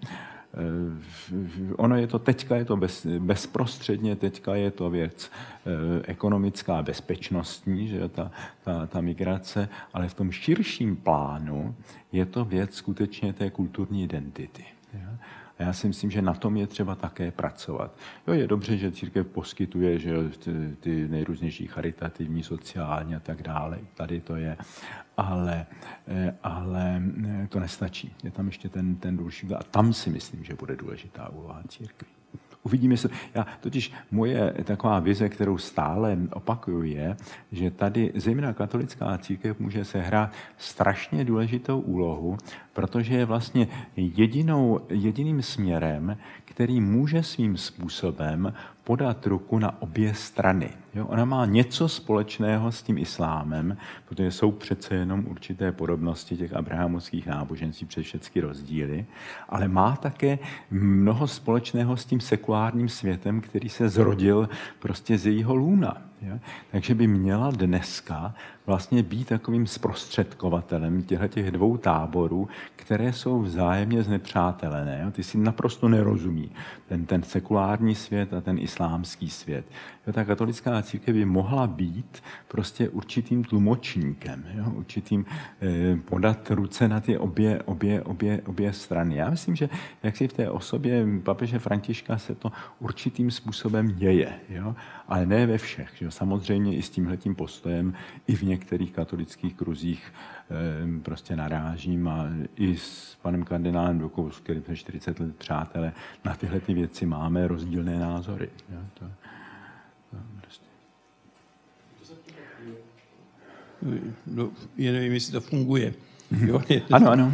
Eh, ono je to, teďka je to bez, bezprostředně, teďka je to věc eh, ekonomická, bezpečnostní, že ta, ta, ta migrace, ale v tom širším plánu je to věc skutečně té kulturní identity. Já si myslím, že na tom je třeba také pracovat. Jo, je dobře, že církev poskytuje že ty, ty nejrůznější charitativní, sociální a tak dále. Tady to je. Ale, eh, ale eh, to nestačí. Je tam ještě ten, ten důležitý. A tam si myslím, že bude důležitá úloha církve. Uvidíme se. Já totiž moje taková vize, kterou stále opakuju, je, že tady zejména katolická církev může sehrát strašně důležitou úlohu, protože je vlastně jedinou, jediným směrem, který může svým způsobem podat ruku na obě strany. Jo, ona má něco společného s tím islámem, protože jsou přece jenom určité podobnosti těch abrahamovských náboženství přes všechny rozdíly, ale má také mnoho společného s tím sekulárním světem, který se zrodil prostě z jejího lůna. Jo? Takže by měla dneska vlastně být takovým zprostředkovatelem těchto těch dvou táborů, které jsou vzájemně znepřátelené. Jo? Ty si naprosto nerozumí. Ten, ten sekulární svět a ten islámský svět. Jo, ta katolická církev by mohla být prostě určitým tlumočníkem, jo, určitým eh, podat ruce na ty obě, obě, obě, obě strany. Já myslím, že jak si v té osobě papeže Františka se to určitým způsobem děje, jo, ale ne ve všech. Jo. Samozřejmě i s tímhletím postojem i v některých katolických kruzích eh, prostě narážím a i s panem kardinálem Dukou, s kterým jsme 40 let přátelé, na tyhle ty věci máme rozdílné názory. Jo. To, no, já nevím, jestli to funguje. Mhm. Jo? ano, ano.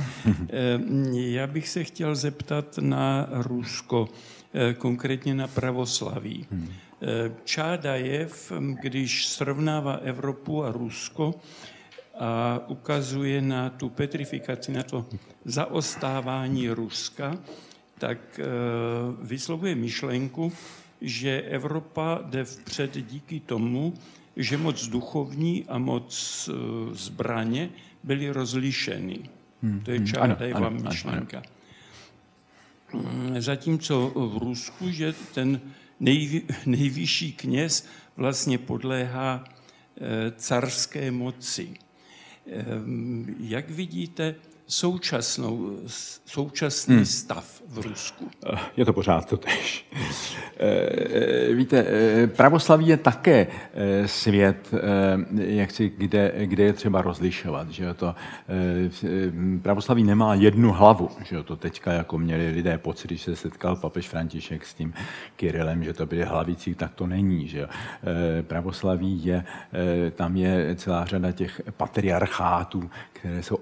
Eh, já bych se chtěl zeptat na Rusko, eh, konkrétně na pravoslaví. Hmm. Eh, Čádajev, když srovnává Evropu a Rusko a ukazuje na tu petrifikaci, na to zaostávání Ruska, tak vyslovuje myšlenku, že Evropa jde vpřed díky tomu, že moc duchovní a moc eh, zbraně byly rozlišeny. Hmm. To je hmm. Čárdajeva myšlenka. Ano, ano. Zatímco v Rusku, že ten nejvy, nejvyšší kněz vlastně podléhá eh, carské moci. Eh, jak vidíte současnou, současný hmm. stav v Rusku? Je to pořád to tež. Eh, víte, eh, pravoslaví je také eh, svět, jak si, kde, kde je třeba rozlišovat. Že to, pravoslaví nemá jednu hlavu. Že to teďka jako měli lidé pocit, když se setkal papež František s tím Kirilem, že to byly hlavicí, tak to není. Že pravoslaví je, tam je celá řada těch patriarchátů, které jsou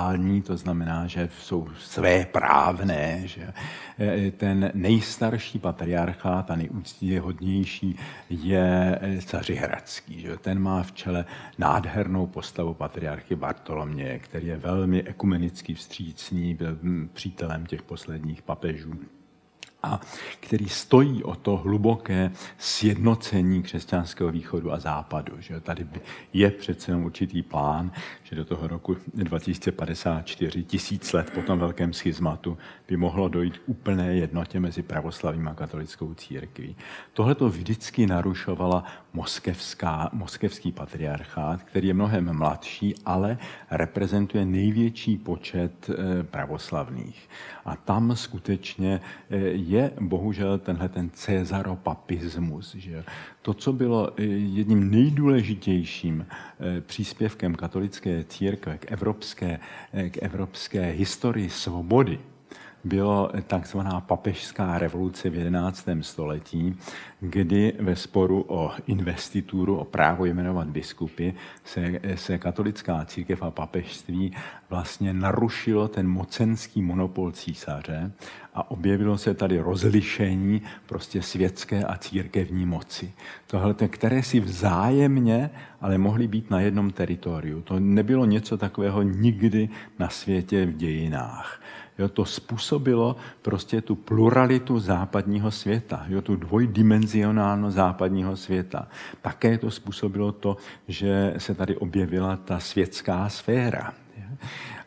autokefální, to znamená, že jsou své právné. Že ten nejstarší patriarchát a nejúctíhodnější je Cařihradský. Že? Ten má v čele nádhernou postavu patriarchy Bartoloměje, který je velmi ekumenický vstřícný, byl přítelem těch posledních papežů a který stojí o to hluboké sjednocení křesťanského východu a západu. Že tady je přece určitý plán, že do toho roku 2054, tisíc let po tom velkém schizmatu, by mohlo dojít k úplné jednotě mezi pravoslavím a katolickou církví. Tohle to vždycky narušovala moskevská, moskevský patriarchát, který je mnohem mladší, ale reprezentuje největší počet eh, pravoslavných. A tam skutečně eh, je bohužel tenhle ten cezaropapismus. Že to, co bylo eh, jedním nejdůležitějším příspěvkem katolické církve k evropské, k evropské historii svobody, bylo takzvaná papežská revoluce v 11. století, kdy ve sporu o investituru, o právo jmenovat biskupy, se, se katolická církev a papežství vlastně narušilo ten mocenský monopol císaře a objevilo se tady rozlišení prostě světské a církevní moci. Tohle, které si vzájemně, ale mohly být na jednom teritoriu. To nebylo něco takového nikdy na světě v dějinách. Jo, to způsobilo prostě tu pluralitu západního světa, jo, tu dvojdimenzionálnost západního světa. Také to způsobilo to, že se tady objevila ta světská sféra.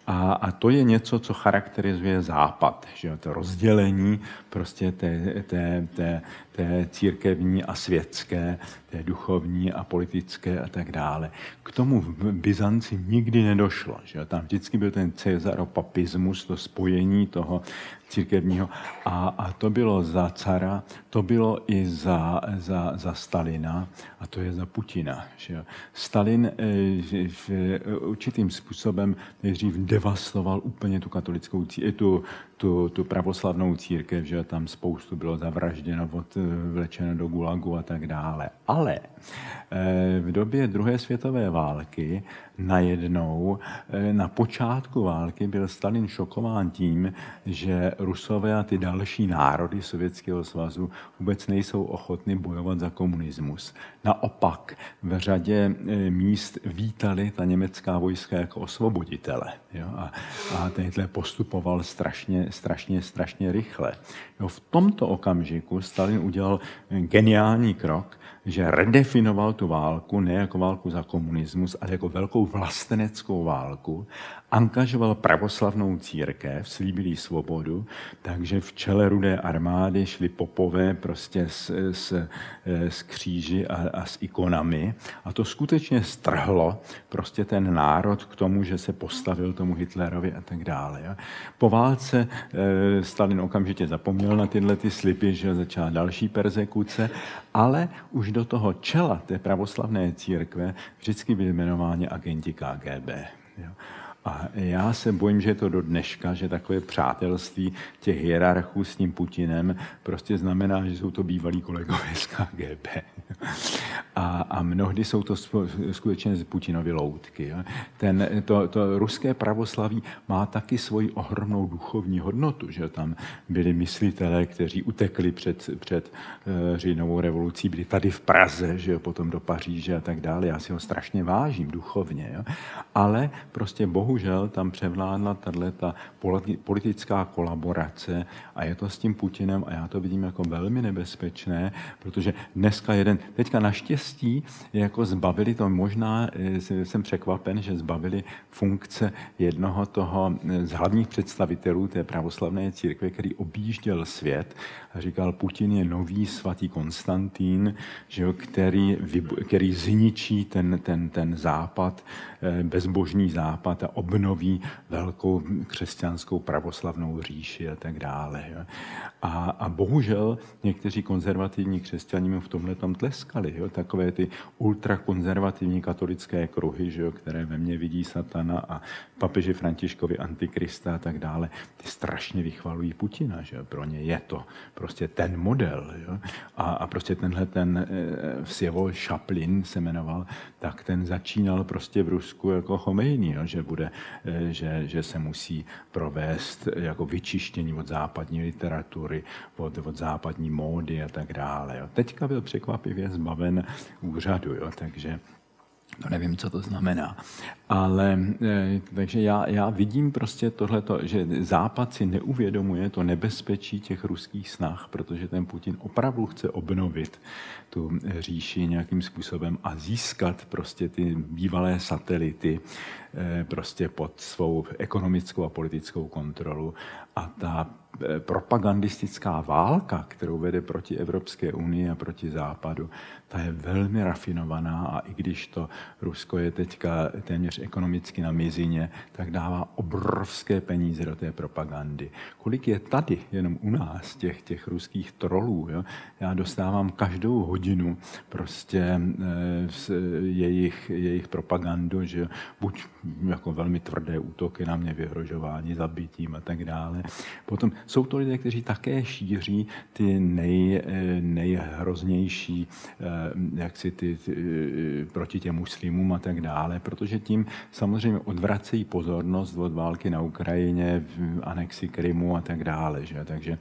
A, a to je něco, co charakterizuje Západ, že jo, to rozdělení prostě té, té, té, té církevní a světské, té duchovní a politické a tak dále. K tomu v Byzanci nikdy nedošlo. Že? Tam vždycky byl ten cezaropapismus, to spojení toho církevního. A, a to bylo za cara, to bylo i za, za, za Stalina a to je za Putina. Že? Stalin eh, v, určitým způsobem nejdřív devastoval úplně tu katolickou tu, tu, tu pravoslavnou církev, že tam spoustu bylo zavražděno, vlečeno do gulagu a tak dále. Ale eh, v době druhé světové války najednou eh, na počátku války byl Stalin šokován tím, že Rusové a ty další národy Sovětského svazu vůbec nejsou ochotny bojovat za komunismus. Naopak v řadě eh, míst vítali ta německá vojska jako osvoboditele. Jo? A, a tenhle postupoval strašně, strašně, strašně rychle. Jo? V tomto okamžiku Stalin udělal geniální krok, že redefinoval tu válku ne jako válku za komunismus, ale jako velkou vlasteneckou válku, angažoval pravoslavnou církev, slíbil jí svobodu, takže v čele rudé armády šli popové prostě s, s, s kříži a, a s ikonami a to skutečně strhlo prostě ten národ k tomu, že se postavil tomu Hitlerovi a tak dále. Po válce e, Stalin okamžitě zapomněl na tyhle ty slipy, že začala další persekuce, ale už do toho čela té pravoslavné církve vždycky byli jmenováni agenti KGB. Jo. A já se bojím, že je to do dneška, že takové přátelství těch hierarchů s tím Putinem prostě znamená, že jsou to bývalí kolegové z KGB. A, a mnohdy jsou to skutečně z Putinovy loutky. Ten, to, to ruské pravoslaví má taky svoji ohromnou duchovní hodnotu, že tam byli myslitelé, kteří utekli před, před uh, říjnovou revolucí, byli tady v Praze, že potom do Paříže a tak dále. Já si ho strašně vážím duchovně. Jo? Ale prostě bohu bohužel tam převládla tato politická kolaborace a je to s tím Putinem a já to vidím jako velmi nebezpečné, protože dneska jeden, teďka naštěstí jako zbavili to, možná eh, jsem překvapen, že zbavili funkce jednoho toho eh, z hlavních představitelů té pravoslavné církve, který objížděl svět říkal, Putin je nový svatý Konstantín, že jo, který, který zničí ten, ten, ten západ, eh, bezbožný západ a obnoví velkou křesťanskou pravoslavnou říši a tak dále. Jo. A, a bohužel někteří konzervativní křesťaní mu v tomhle tam tleskali. Jo. Takové ty ultrakonzervativní katolické kruhy, že jo, které ve mně vidí satana a papeži Františkovi antikrista a tak dále, ty strašně vychvalují Putina. Že jo. Pro ně je to prostě ten model. Jo. A, a prostě tenhle ten e, Sjevo Šaplin se jmenoval, tak ten začínal prostě v Rusku jako Chomejný, jo, že, bude, e, že, že se musí provést jako vyčištění od západní literatury, od, od západní módy a tak dále. Jo. Teďka byl překvapivě zbaven úřadu, jo, takže No nevím, co to znamená. Ale eh, takže já, já vidím prostě tohleto, že Západ si neuvědomuje to nebezpečí těch ruských snah, protože ten Putin opravdu chce obnovit tu říši nějakým způsobem a získat prostě ty bývalé satelity eh, prostě pod svou ekonomickou a politickou kontrolu. A ta Eh, propagandistická válka, kterou vede proti Evropské unii a proti Západu, ta je velmi rafinovaná a i když to Rusko je teďka téměř ekonomicky na mizině, tak dává obrovské peníze do té propagandy. Kolik je tady, jenom u nás, těch, těch ruských trolů, jo? já dostávám každou hodinu prostě e, jejich, jejich propagandu, že buď jako velmi tvrdé útoky na mě, vyhrožování, zabitím a tak dále. Potom jsou to lidé, kteří také šíří ty nej, nejhroznější, eh, jak si ty, ty, eh, proti těm muslimům a tak dále, protože tím samozřejmě odvracejí pozornost od války na Ukrajině, anexi Krymu a tak dále. Že? Takže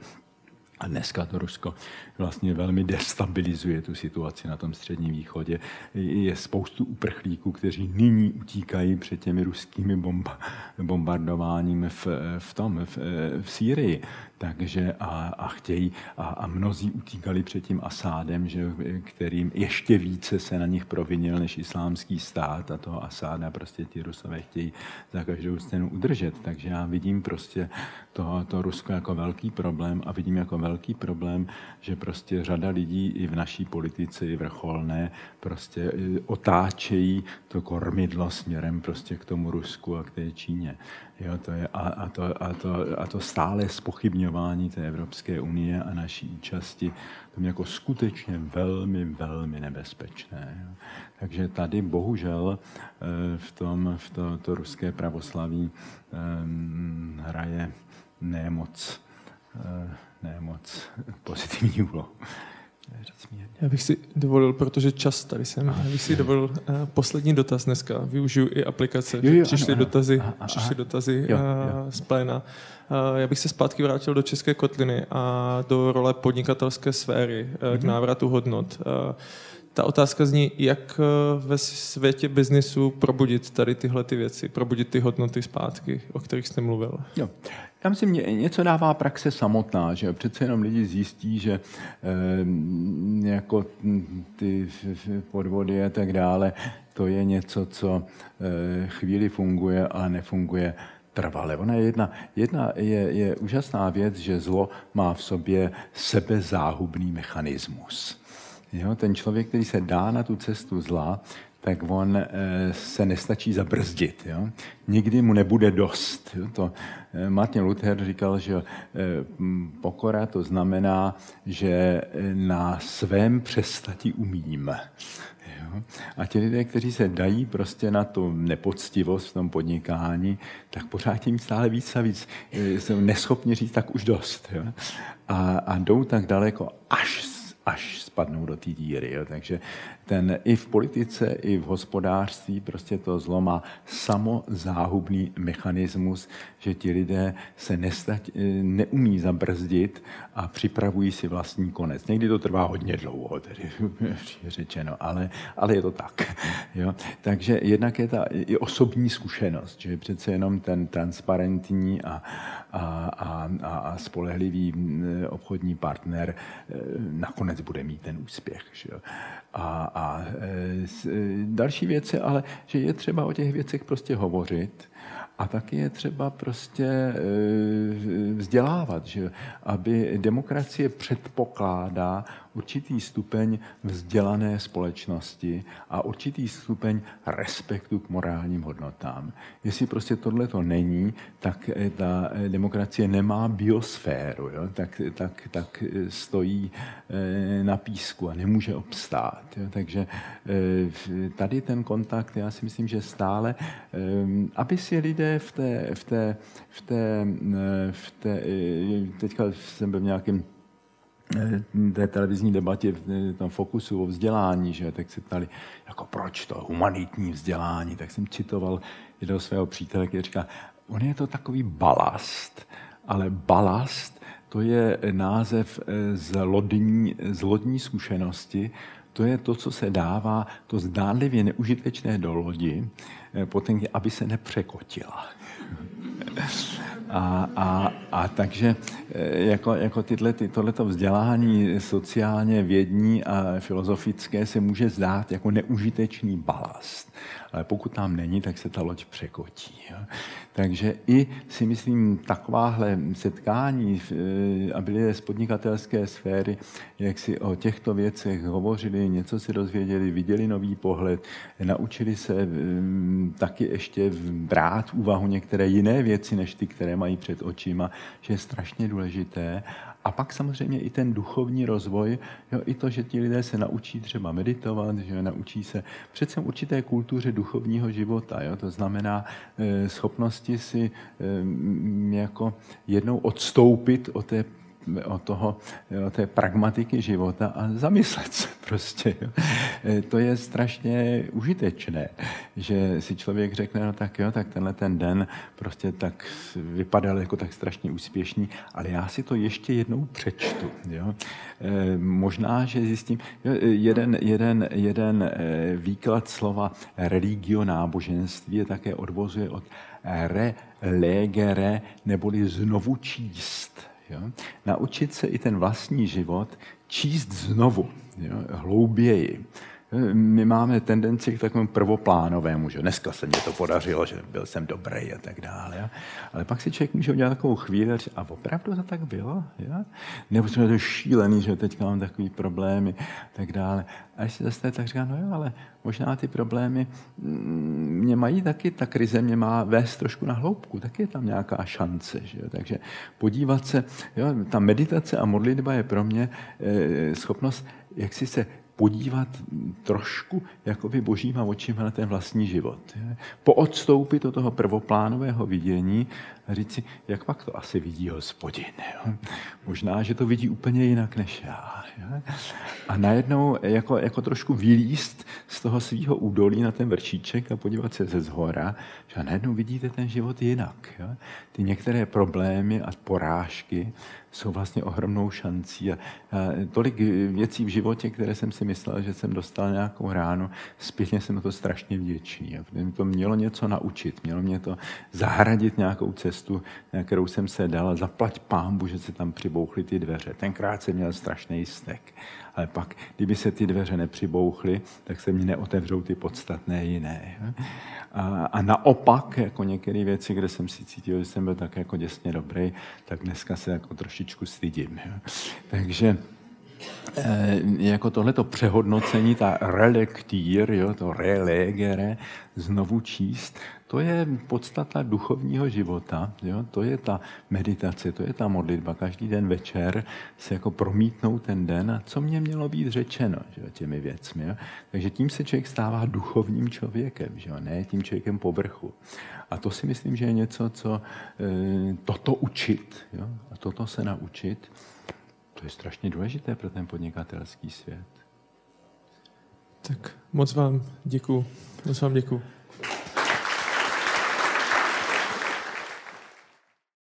a dneska to Rusko vlastně velmi destabilizuje tu situaci na tom středním východě. Je spoustu uprchlíků, kteří nyní utíkají před těmi ruskými bomba, bombardováním v, v tom, v, v Sýrii takže a, a chtějí, a, a mnozí utíkali před tím Asádem, že, kterým ještě více se na nich provinil než islámský stát a toho Asáda prostě ti Rusové chtějí za každou cenu udržet. Takže já vidím prostě to, to Rusko jako velký problém a vidím jako velký problém, že prostě řada lidí i v naší politice, i vrcholné, prostě otáčejí to kormidlo směrem prostě k tomu Rusku a k té Číně. Jo, to je, a, a, to, a, to, a to stále spochybňování té Evropské unie a naší účasti, to je jako skutečně velmi, velmi nebezpečné. Jo. Takže tady bohužel eh, v tom v to, to ruské pravoslaví um, hraje nemoc, uh, nemoc pozitivní úlohu. Já bych si dovolil, protože čas tady jsem, já bych si dovolil uh, poslední dotaz dneska. Využiju i aplikace. Jo, jo, přišly ano, dotazy, aha, aha, přišly dotazy jo, jo. Uh, z pléna. Uh, já bych se zpátky vrátil do České kotliny a do role podnikatelské sféry, uh, k mhm. návratu hodnot. Uh, ta otázka zní, jak ve světě biznisu probudit tady tyhle ty věci, probudit ty hodnoty zpátky, o kterých jste mluvil. Jo. Já myslím, něco dává praxe samotná, že přece jenom lidi zjistí, že e, jako ty podvody a tak dále, to je něco, co e, chvíli funguje, ale nefunguje trvale. Ona je jedna, jedna je, je úžasná věc, že zlo má v sobě sebezáhubný mechanismus. Jo, ten člověk, který se dá na tu cestu zla, tak on eh, se nestačí zabrzdit. Jo? Nikdy mu nebude dost. Jo? To eh, Martin Luther říkal, že eh, pokora to znamená, že na svém přestati umím. Jo? A ti lidé, kteří se dají prostě na tu nepoctivost v tom podnikání, tak pořád tím stále víc a víc jsou neschopni říct, tak už dost. Jo? A, a jdou tak daleko, až až spadnou do té díry. Jo. Takže ten i v politice, i v hospodářství prostě to zlo má samozáhubný mechanismus, že ti lidé se nestať, neumí zabrzdit a připravují si vlastní konec. Někdy to trvá hodně dlouho, tedy řečeno, ale, ale je to tak. Jo? Takže jednak je ta i osobní zkušenost, že přece jenom ten transparentní a, a, a, a spolehlivý obchodní partner e, nakonec bude mít ten úspěch. Že jo? A, a e, další věc je ale, že je třeba o těch věcech prostě hovořit, A taky je třeba prostě eh, vzdělávat, že aby demokracie předpokládá určitý stupeň vzdělané společnosti a určitý stupeň respektu k morálním hodnotám. Jestli prostě tohle to není, tak eh, ta eh, demokracie nemá biosféru, jo? Tak, tak, tak stojí na písku a nemůže obstát. Jo? Takže tady ten kontakt, já si myslím, že stále, aby si lidé v té, v té, v té, v té teďka jsem byl v nějakém té televizní debatě v tom fokusu o vzdělání, že? Tak se ptali, jako proč to humanitní vzdělání, tak jsem citoval jednoho svého přítele, který říká, on je to takový balast, ale balast to je název z lodní, z lodní zkušenosti, to je to, co se dává, to zdánlivě neužitečné do lodi, eh, potom, aby se nepřekotila. A, a, a takže eh, jako, jako tyhle, ty, tohleto vzdělání sociálně vědní a filozofické se může zdát jako neužitečný balast. Ale pokud tam není, tak se ta loď překotí. Jo. Takže i si myslím, takováhle setkání, eh, aby lidé z podnikatelské sféry, jak si o těchto věcech hovořili, něco si dozvěděli, viděli nový pohled, naučili se mm, taky ještě brát úvahu některé jiné věci, než ty, které mají před očima, že je strašně důležité a pak samozřejmě i ten duchovní rozvoj, jo, i to, že ti lidé se naučí třeba meditovat, že naučí se přece určité kultuře duchovního života. Jo, to znamená e, schopnosti si e, jako jednou odstoupit od té o, toho, o té pragmatiky života a zamyslet se prostě. Jo. E, to je strašně užitečné, že si člověk řekne, no tak jo, tak tenhle ten den prostě tak vypadal jako tak strašně úspěšný, ale já si to ještě jednou přečtu. Jo. E, možná, že zjistím, jeden, jeden, jeden e, výklad slova religio náboženství je také odvozuje od re legere, neboli znovu číst. Jo? Naučit se i ten vlastní život číst znovu, jo? hlouběji. My máme tendenci k takovému prvoplánovému, že dneska se mi to podařilo, že byl jsem dobrý a tak dále. Ale pak si člověk může udělat takovou chvíli a opravdu to tak bylo? Jo? Nebo jsme to šílený, že teďka mám takový problémy a tak dále. A když si zase tak říká, no jo, ale možná ty problémy mm, mě mají taky, ta krize mě má vést trošku na hloubku, taky je tam nějaká šance. Že jo? Takže podívat se, jo, ta meditace a modlitba je pro mě e, schopnost, jak si se podívat trošku jakoby božíma očima na ten vlastní život. Poodstoupit od toho prvoplánového vidění a říct si, jak pak to asi vidí hospodin. Jo? Možná, že to vidí úplně jinak než já. Jo? A najednou jako, jako trošku vylíst z toho svého údolí na ten vršíček a podívat se ze zhora, že najednou vidíte ten život jinak. Jo? Ty některé problémy a porážky jsou vlastně ohromnou šancí. A, a tolik věcí v životě, které jsem si myslel, že jsem dostal nějakou ránu, zpětně jsem to strašně vděčný. Mě to mělo něco naučit, mělo mě to zahradit nějakou cestu, na kterou jsem se dal, zaplať pámbu, že se tam přibouchly ty dveře. Tenkrát jsem měl strašný stek. Ale pak, kdyby se ty dveře nepřibouchly, tak se mi neotevřou ty podstatné jiné. A, a naopak, jako některé věci, kde jsem si cítil, že jsem byl tak jako děsně dobrý, tak dneska se jako trošičku stydím. Takže e, jako tohleto přehodnocení, ta relektír, jo, to relegere, znovu číst, to je podstata duchovního života, jo? to je ta meditace, to je ta modlitba. Každý den večer se jako promítnout ten den a co mě mělo být řečeno že jo? těmi věcmi. Jo? Takže tím se člověk stává duchovním člověkem, že jo? ne tím člověkem povrchu. A to si myslím, že je něco, co e, toto učit jo? a toto se naučit, to je strašně důležité pro ten podnikatelský svět. Tak moc vám děkuji. Moc vám děkuji.